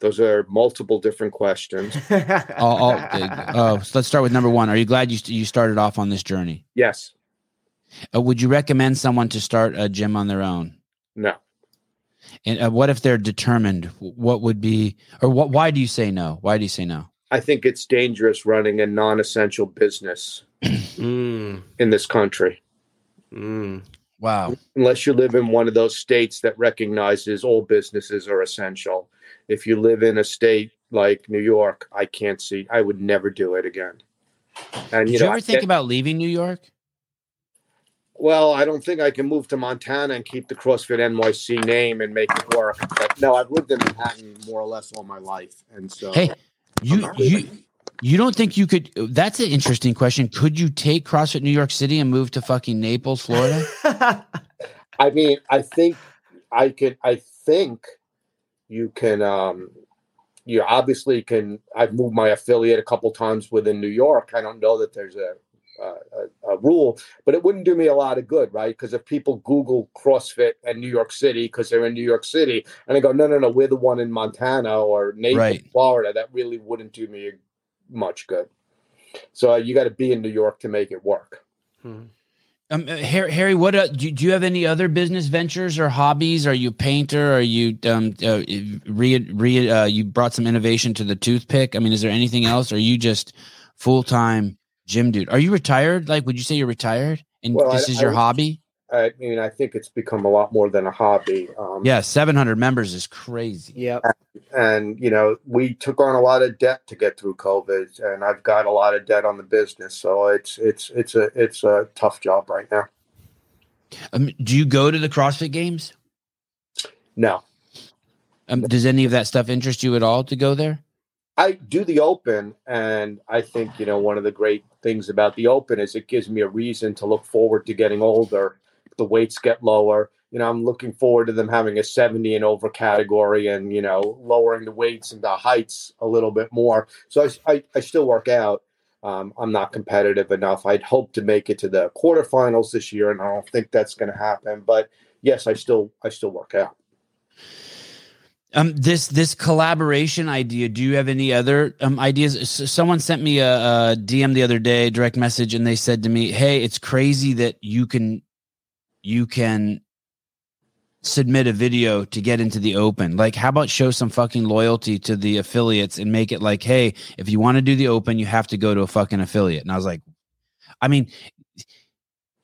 [SPEAKER 3] Those are multiple different questions.
[SPEAKER 1] oh, uh, so let's start with number one. Are you glad you you started off on this journey?
[SPEAKER 3] Yes.
[SPEAKER 1] Uh, would you recommend someone to start a gym on their own?
[SPEAKER 3] No.
[SPEAKER 1] And uh, what if they're determined? What would be, or what? Why do you say no? Why do you say no?
[SPEAKER 3] I think it's dangerous running a non-essential business mm. in this country.
[SPEAKER 1] Mm. Wow.
[SPEAKER 3] Unless you live in one of those states that recognizes all businesses are essential. If you live in a state like New York, I can't see, I would never do it again.
[SPEAKER 1] And Did you, know, you ever think about leaving New York?
[SPEAKER 3] Well, I don't think I can move to Montana and keep the CrossFit NYC name and make it work. But no, I've lived in Manhattan more or less all my life, and so
[SPEAKER 1] hey, you you you don't think you could? That's an interesting question. Could you take CrossFit New York City and move to fucking Naples, Florida?
[SPEAKER 3] I mean, I think I can. I think you can. Um, you obviously can. I've moved my affiliate a couple times within New York. I don't know that there's a a, a, rule, but it wouldn't do me a lot of good, right? Because if people Google CrossFit and New York City because they're in New York City, and they go, no, no, no, we're the one in Montana or Naples, right. Florida, that really wouldn't do me much good. So uh, you got to be in New York to make it work.
[SPEAKER 1] Hmm. Um, uh, Hari, what uh, do, do, you have any other business ventures or hobbies? Are you a painter? Are you um uh, re, re, uh, you brought some innovation to the toothpick? I mean, is there anything else? Or are you just full time gym dude? Are you retired? Like, would you say you're retired and well, this I, is your I, hobby?
[SPEAKER 3] I mean, I think it's become a lot more than a hobby. Um,
[SPEAKER 1] yeah, 700 members is crazy.
[SPEAKER 2] Yeah.
[SPEAKER 3] And, and, you know, we took on a lot of debt to get through COVID, and I've got a lot of debt on the business. So it's, it's, it's a, it's a tough job right now.
[SPEAKER 1] Um, do you go to the CrossFit games?
[SPEAKER 3] No.
[SPEAKER 1] Um, does any of that stuff interest you at all to go there?
[SPEAKER 3] I do the open, and I think, you know, one of the great things about the open is it gives me a reason to look forward to getting older the weights get lower. You know, I'm looking forward to them having a 70 and over category and, you know, lowering the weights and the heights a little bit more. So I, I, I still work out. Um, I'm not competitive enough. I'd hope to make it to the quarterfinals this year, and I don't think that's going to happen. But yes, I still I still work out.
[SPEAKER 1] Um, this this collaboration idea. Do you have any other um ideas? Someone sent me a, a DM the other day, direct message, and they said to me, "Hey, it's crazy that you can you can submit a video to get into the open. Like, how about show some fucking loyalty to the affiliates and make it like, hey, if you want to do the open, you have to go to a fucking affiliate. And I was like, I mean,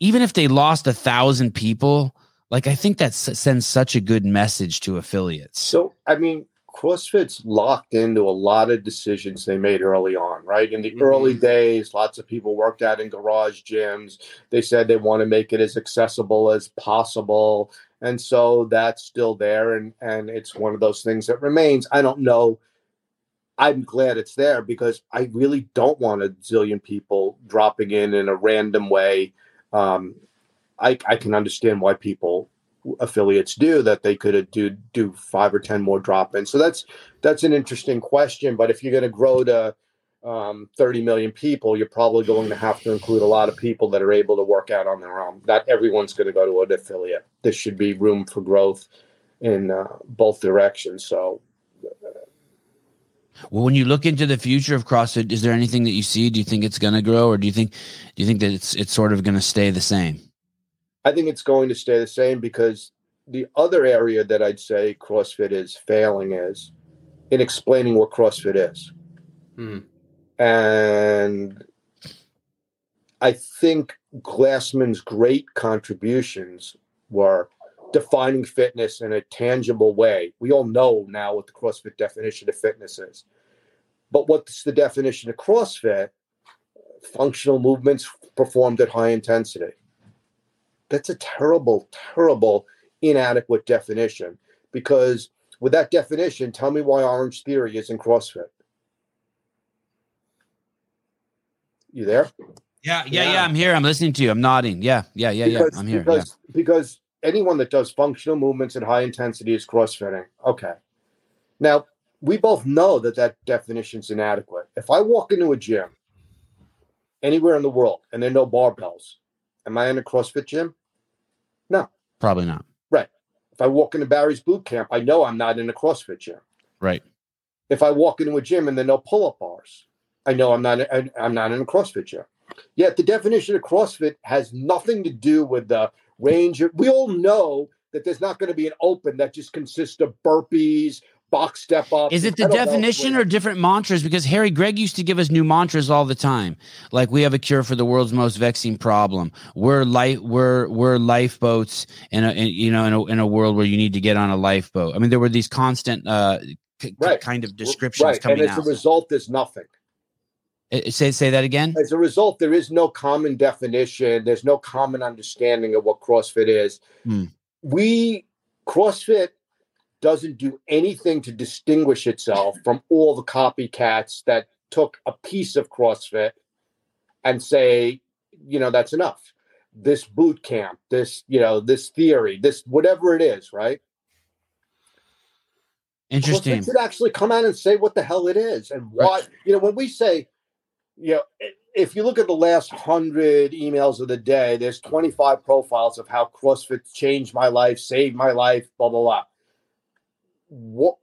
[SPEAKER 1] even if they lost a thousand people, like I think that sends such a good message to affiliates.
[SPEAKER 3] So, I mean, CrossFit's locked into a lot of decisions they made early on, right? In the mm-hmm. early days, lots of people worked out in garage gyms. They said they want to make it as accessible as possible. And so that's still there and and it's one of those things that remains. I don't know I'm glad it's there because I really don't want a zillion people dropping in in a random way. Um, I, I can understand why people affiliates do that they could do do five or ten more drop-ins so that's that's an interesting question but if you're going to grow to um, 30 million people you're probably going to have to include a lot of people that are able to work out on their own not everyone's going to go to an affiliate there should be room for growth in uh, both directions so
[SPEAKER 1] well, when you look into the future of CrossFit, is there anything that you see? Do you think it's going to grow, or do you think do you think that it's it's sort of going to stay the same?
[SPEAKER 3] I think it's going to stay the same because the other area that I'd say CrossFit is failing is in explaining what CrossFit is. Hmm. And I think Glassman's great contributions were defining fitness in a tangible way. We all know now what the CrossFit definition of fitness is. But what's the definition of CrossFit? Functional movements performed at high intensity that's a terrible, terrible, inadequate definition. Because with that definition, tell me why Orange Theory is in CrossFit. You there?
[SPEAKER 1] Yeah, yeah, yeah, I'm here. I'm listening to you. I'm nodding. Yeah, yeah, yeah, because, yeah. I'm here.
[SPEAKER 3] Because
[SPEAKER 1] yeah.
[SPEAKER 3] because anyone that does functional movements at high intensity is crossfitting. Okay. Now, we both know that that definition is inadequate. If I walk into a gym anywhere in the world and there are no barbells, Am I in a CrossFit gym? No.
[SPEAKER 1] Probably not.
[SPEAKER 3] Right. If I walk into Barry's boot camp, I know I'm not in a CrossFit gym.
[SPEAKER 1] Right.
[SPEAKER 3] If I walk into a gym and there are no pull-up bars, I know I'm not I'm not in a CrossFit gym. Yet the definition of CrossFit has nothing to do with the range. Of, we all know that there's not going to be an open that just consists of burpees, box step up.
[SPEAKER 1] Is it the definition or different mantras? Because Hari Greg used to give us new mantras all the time. Like we have a cure for the world's most vexing problem. We're life we're we're lifeboats in a in, you know in a, in a world where you need to get on a lifeboat. I mean there were these constant uh c- right. kind of descriptions right. coming
[SPEAKER 3] and as
[SPEAKER 1] out.
[SPEAKER 3] a result there's nothing.
[SPEAKER 1] It, say say that again.
[SPEAKER 3] As a result, there is no common definition. There's no common understanding of what CrossFit is. Hmm. We CrossFit doesn't do anything to distinguish itself from all the copycats that took a piece of CrossFit and say, you know, that's enough. This boot camp, this, you know, this theory, this whatever it is, right?
[SPEAKER 1] Interesting.
[SPEAKER 3] should actually come out and say what the hell it is and why. Right. You know, when we say, you know, if you look at the last hundred emails of the day, there's 25 profiles of how CrossFit changed my life, saved my life, blah blah blah what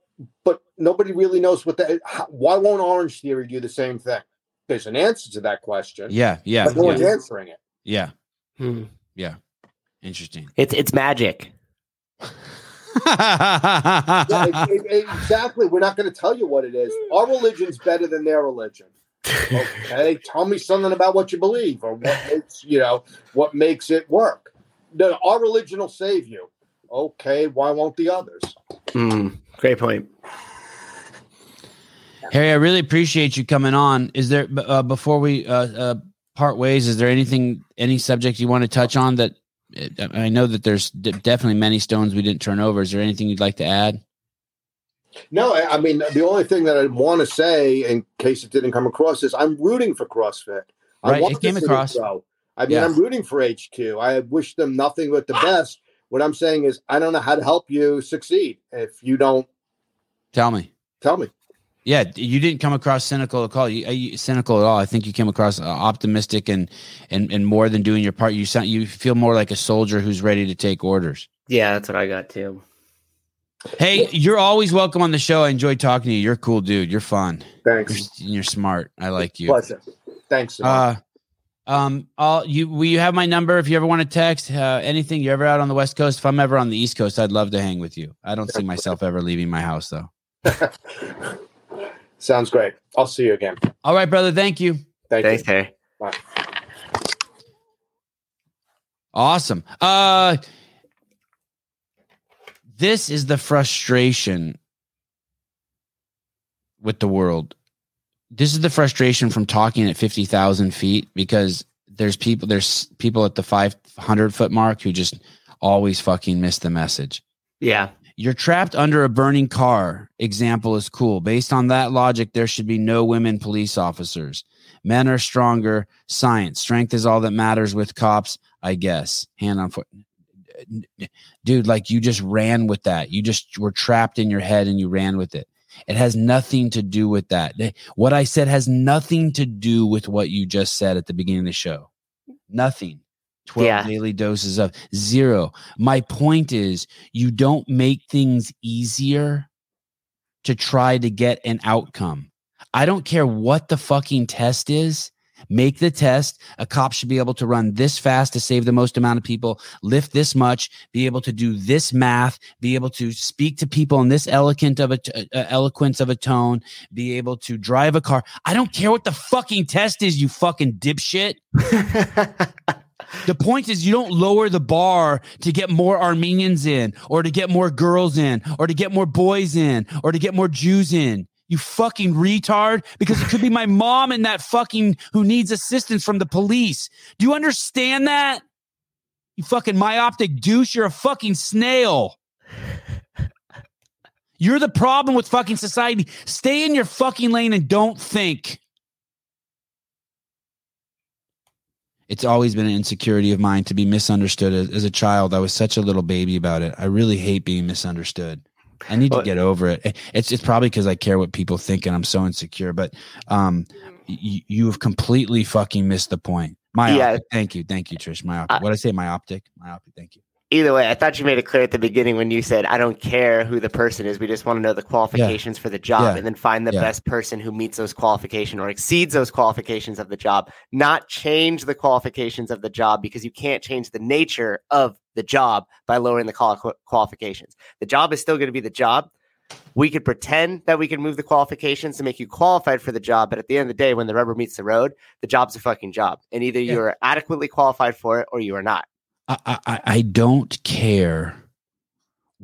[SPEAKER 3] but nobody really knows what that why won't orange theory do the same thing there's an answer to that question.
[SPEAKER 1] Yeah, yeah.
[SPEAKER 3] But no
[SPEAKER 1] yeah.
[SPEAKER 3] one's answering it.
[SPEAKER 1] Yeah.
[SPEAKER 2] Hmm.
[SPEAKER 1] Yeah. Interesting.
[SPEAKER 2] It's it's magic.
[SPEAKER 3] Yeah, it- it- it- exactly. We're not going to tell you what it is. Our religion's better than their religion. Okay, tell me something about what you believe or what makes you know what makes it work. No, our religion will save you. Okay, why won't the others?
[SPEAKER 2] Hmm. Great point.
[SPEAKER 1] Hari, I really appreciate you coming on. Is there uh, before we uh, uh, part ways? Is there anything, any subject you want to touch on that? uh, I know that there's d- definitely many stones we didn't turn over. Is there anything you'd like to add?
[SPEAKER 3] No, I I mean the only thing that I want to say, in case it didn't come across, is I'm rooting for CrossFit. I
[SPEAKER 1] Right,
[SPEAKER 3] want
[SPEAKER 1] it came across.
[SPEAKER 3] I mean,
[SPEAKER 1] Yeah.
[SPEAKER 3] I'm rooting for HQ. I wish them nothing but the best. What I'm saying is, I don't know how to help you succeed if you don't
[SPEAKER 1] Tell me.
[SPEAKER 3] tell me.
[SPEAKER 1] Yeah, you didn't come across cynical at all. You, uh, you, cynical at all. I think you came across uh, optimistic and and and more than doing your part. You sound you feel more like a soldier who's ready to take orders.
[SPEAKER 2] Yeah, that's what I got too.
[SPEAKER 1] Hey, you're always welcome on the show. I enjoy talking to you. You're a cool dude. You're fun. You're,
[SPEAKER 3] Thanks.
[SPEAKER 1] you're smart. I like you.
[SPEAKER 3] Pleasure. Thanks.
[SPEAKER 1] Uh, um, I'll you will you have my number if you ever want to text uh, anything. You're ever out on the West Coast? If I'm ever on the East Coast, I'd love to hang with you. I don't see myself ever leaving my house though.
[SPEAKER 3] Sounds great. I'll see you again.
[SPEAKER 1] All right, brother. Thank you.
[SPEAKER 3] Thank
[SPEAKER 2] Thanks,
[SPEAKER 3] you.
[SPEAKER 2] Hari.
[SPEAKER 1] Awesome. Uh this is the frustration with the world. This is the frustration from talking at 50,000 feet because there's people, there's people at the 500 foot mark who just always fucking miss the message.
[SPEAKER 2] Yeah.
[SPEAKER 1] You're trapped under a burning car. Example is cool. Based on that logic, there should be no women police officers. Men are stronger. Science. Strength is all that matters with cops, I guess. Hand on foot. Dude, like you just ran with that. You just were trapped in your head and you ran with it. It has nothing to do with that. What I said has nothing to do with what you just said at the beginning of the show. Nothing. 12
[SPEAKER 2] Yeah.
[SPEAKER 1] daily doses of zero. My point is, you don't make things easier to try to get an outcome. I don't care what the fucking test is. Make the test. A cop should be able to run this fast to save the most amount of people, lift this much, be able to do this math, be able to speak to people in this eloquent of a t- uh, eloquence of a tone, be able to drive a car. I don't care what the fucking test is, you fucking dipshit. The point is, you don't lower the bar to get more Armenians in, or to get more girls in, or to get more boys in, or to get more Jews in. You fucking retard. Because it could be my mom and that fucking who needs assistance from the police. Do you understand that? You fucking myopic douche. You're a fucking snail. You're the problem with fucking society. Stay in your fucking lane and don't think. It's always been an insecurity of mine to be misunderstood as, as a child. I was such a little baby about it. I really hate being misunderstood. I need to get over it. It's it's probably because I care what people think and I'm so insecure. But um, y- you have completely fucking missed the point. Myopic.
[SPEAKER 2] Yeah.
[SPEAKER 1] Thank you, thank you, Trish. Myopic.
[SPEAKER 2] I-
[SPEAKER 1] what I say? Myopic. Myopic. Thank you.
[SPEAKER 2] Either way, I thought you made it clear at the beginning when you said, I don't care who the person is. We just want to know the qualifications for the job
[SPEAKER 1] Yeah.
[SPEAKER 2] and then find the
[SPEAKER 1] Yeah.
[SPEAKER 2] best person who meets those qualifications or exceeds those qualifications of the job, not change the qualifications of the job because you can't change the nature of the job by lowering the qualifications. The job is still going to be the job. We could pretend that we can move the qualifications to make you qualified for the job, but at the end of the day, when the rubber meets the road, the job's a fucking job. And either
[SPEAKER 1] Yeah.
[SPEAKER 2] you're adequately qualified for it or you are not.
[SPEAKER 1] I I- I don't care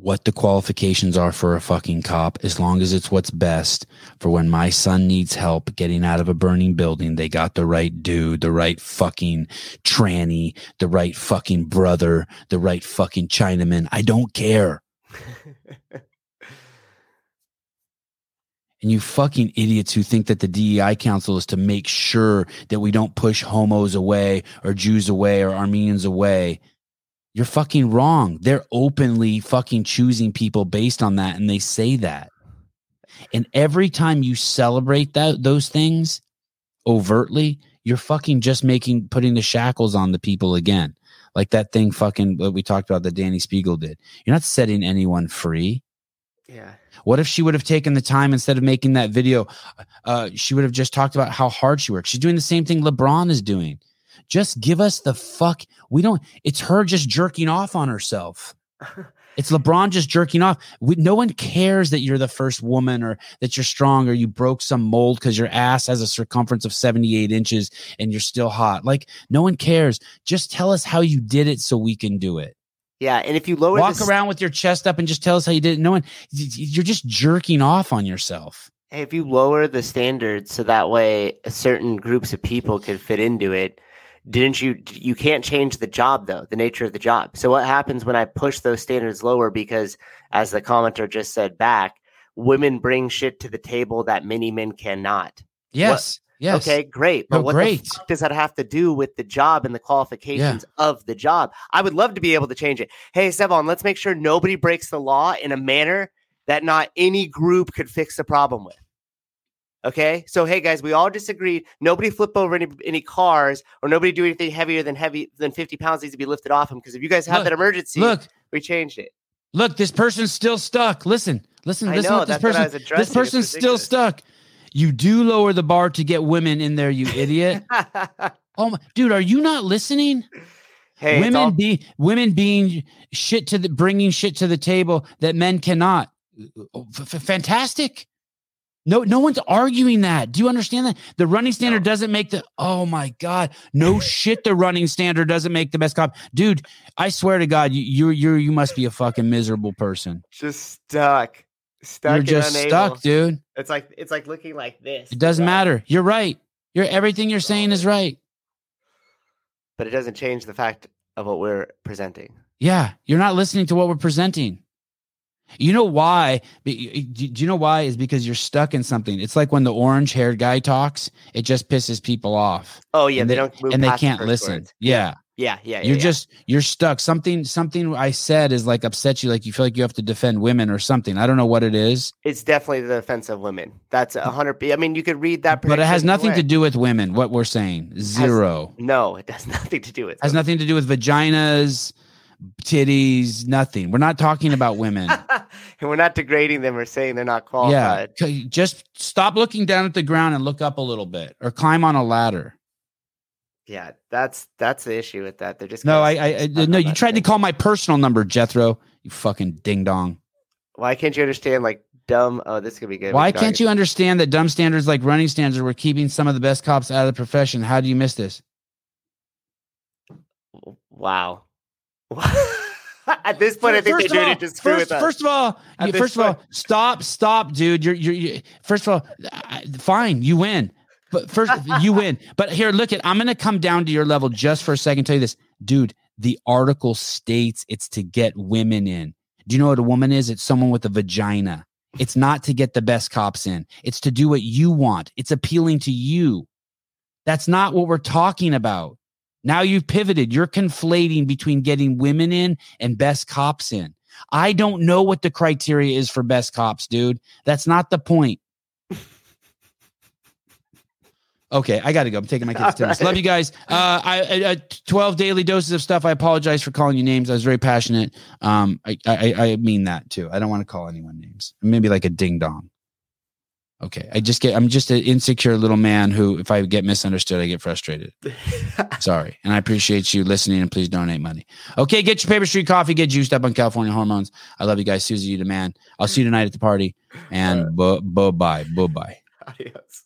[SPEAKER 1] what the qualifications are for a fucking cop as long as it's what's best for when my son needs help getting out of a burning building they got the right dude the right fucking tranny the right fucking brother the right fucking chinaman i don't care and you fucking idiots who think that the DEI council is to make sure that we don't push homos away or Jews away or Armenians away. You're fucking wrong. They're openly fucking choosing people based on that and they say that. And every time you celebrate that those things overtly, you're fucking just making putting the shackles on the people again. Like that thing fucking what we talked about that Danny Spiegel did. You're not setting anyone free.
[SPEAKER 2] Yeah.
[SPEAKER 1] What if she would have taken the time instead of making that video? Uh, she would have just talked about how hard she works. She's doing the same thing LeBron is doing. Just give us the fuck. We don't. It's her just jerking off on herself. It's LeBron just jerking off. We, no one cares that you're the first woman or that you're strong or you broke some mold because your ass has a circumference of 78 inches and you're still hot. Like, no one cares. Just tell us how you did it so we can do it.
[SPEAKER 2] Yeah, and if you lower
[SPEAKER 1] walk the, around with your chest up and just tell us how you did it, no one, you're just jerking off on yourself.
[SPEAKER 2] Hey, if you lower the standards so that way certain groups of people can fit into it, didn't you? You can't change the job though, the nature of the job. So what happens when I push those standards lower? Because as the commenter just said back, women bring shit to the table that many men cannot.
[SPEAKER 1] Yes. What, Yes.
[SPEAKER 2] Okay, great. But what great. does that have to do with the job and the qualifications yeah. of the job? I would love to be able to change it. Hey, Sevan, let's make sure nobody breaks the law in a manner that not any group could fix the problem with. Okay. So hey guys, we all just agreed nobody flip over any, any cars or nobody do anything heavier than heavy than 50 pounds needs to be lifted off them. Because if you guys have look, that emergency,
[SPEAKER 1] look,
[SPEAKER 2] we changed it.
[SPEAKER 1] Look, this person's still stuck. Listen, listen, I listen. Know, this person, this person's still stuck. You do lower the bar to get women in there, you idiot. oh my dude, are you not listening? Hey, women all- be women being shit to the bringing shit to the table that men cannot. F- fantastic. No, no one's arguing that. Do you understand that? The running standard doesn't make the oh my god, no shit. The running standard doesn't make the best cop, dude. I swear to God, you you you you must be a fucking miserable person.
[SPEAKER 2] Just stuck stuck.
[SPEAKER 1] You're just unable. stuck, dude.
[SPEAKER 2] It's like it's like looking like this.
[SPEAKER 1] It doesn't matter. You're right. You're everything you're saying is right.
[SPEAKER 2] But it doesn't change the fact of what we're presenting.
[SPEAKER 1] Yeah, you're not listening to what we're presenting. You know why? Do you know why? Is because you're stuck in something. It's like when the orange haired guy talks, it just pisses people off.
[SPEAKER 2] Oh yeah, they,
[SPEAKER 1] they
[SPEAKER 2] don't
[SPEAKER 1] and they can't listen.
[SPEAKER 2] Words.
[SPEAKER 1] Yeah.
[SPEAKER 2] Yeah, yeah, yeah
[SPEAKER 1] You're
[SPEAKER 2] yeah.
[SPEAKER 1] just you're stuck. Something something I said is like upset you. Like you feel like you have to defend women or something. I don't know what it is.
[SPEAKER 2] It's definitely the defense of women. That's a hundred. I mean, you could read that,
[SPEAKER 1] but it has nothing to do with women. What we're saying, zero.
[SPEAKER 2] Has, no, it has nothing to do with.
[SPEAKER 1] Has nothing to do with vaginas, titties, nothing. We're not talking about women.
[SPEAKER 2] and we're not degrading them or saying they're not qualified.
[SPEAKER 1] Yeah, just stop looking down at the ground and look up a little bit, or climb on a ladder.
[SPEAKER 2] Yeah, that's that's the issue with that. They're just
[SPEAKER 1] no. I, I, I no. You tried thing. to call my personal number, Jethro. You fucking ding dong.
[SPEAKER 2] Why can't you understand like dumb? Oh, this could be good.
[SPEAKER 1] Why can't you understand that dumb standards like running standards were keeping some of the best cops out of the profession? How do you miss this?
[SPEAKER 2] Wow. At this point, I think first they're doing it to screw
[SPEAKER 1] first,
[SPEAKER 2] with us.
[SPEAKER 1] First of all, first point. of all, stop, stop, dude. You're, you're, you first of all, uh, fine, you win. But first, you win. But here, look at. I'm going to come down to your level just for a second. Tell you this, dude. The article states it's to get women in. Do you know what a woman is? It's someone with a vagina. It's not to get the best cops in. It's to do what you want. It's appealing to you. That's not what we're talking about. Now you've pivoted. You're conflating between getting women in and best cops in. I don't know what the criteria is for best cops, dude. That's not the point. Okay, I got to go. I'm taking my kids to tennis. Right. Love you guys. Uh, I, I, I, 12 daily doses of stuff. I apologize for calling you names. I was very passionate. Um, I, I, I mean that too. I don't want to call anyone names. Maybe like a ding dong. Okay, I just get. I'm just an insecure little man who, if I get misunderstood, I get frustrated. Sorry, and I appreciate you listening. And please donate money. Okay, get your paper street coffee. Get juiced up on California hormones. I love you guys, Susie. You the man. I'll see you tonight at the party. And bye bye bye bye. Adios.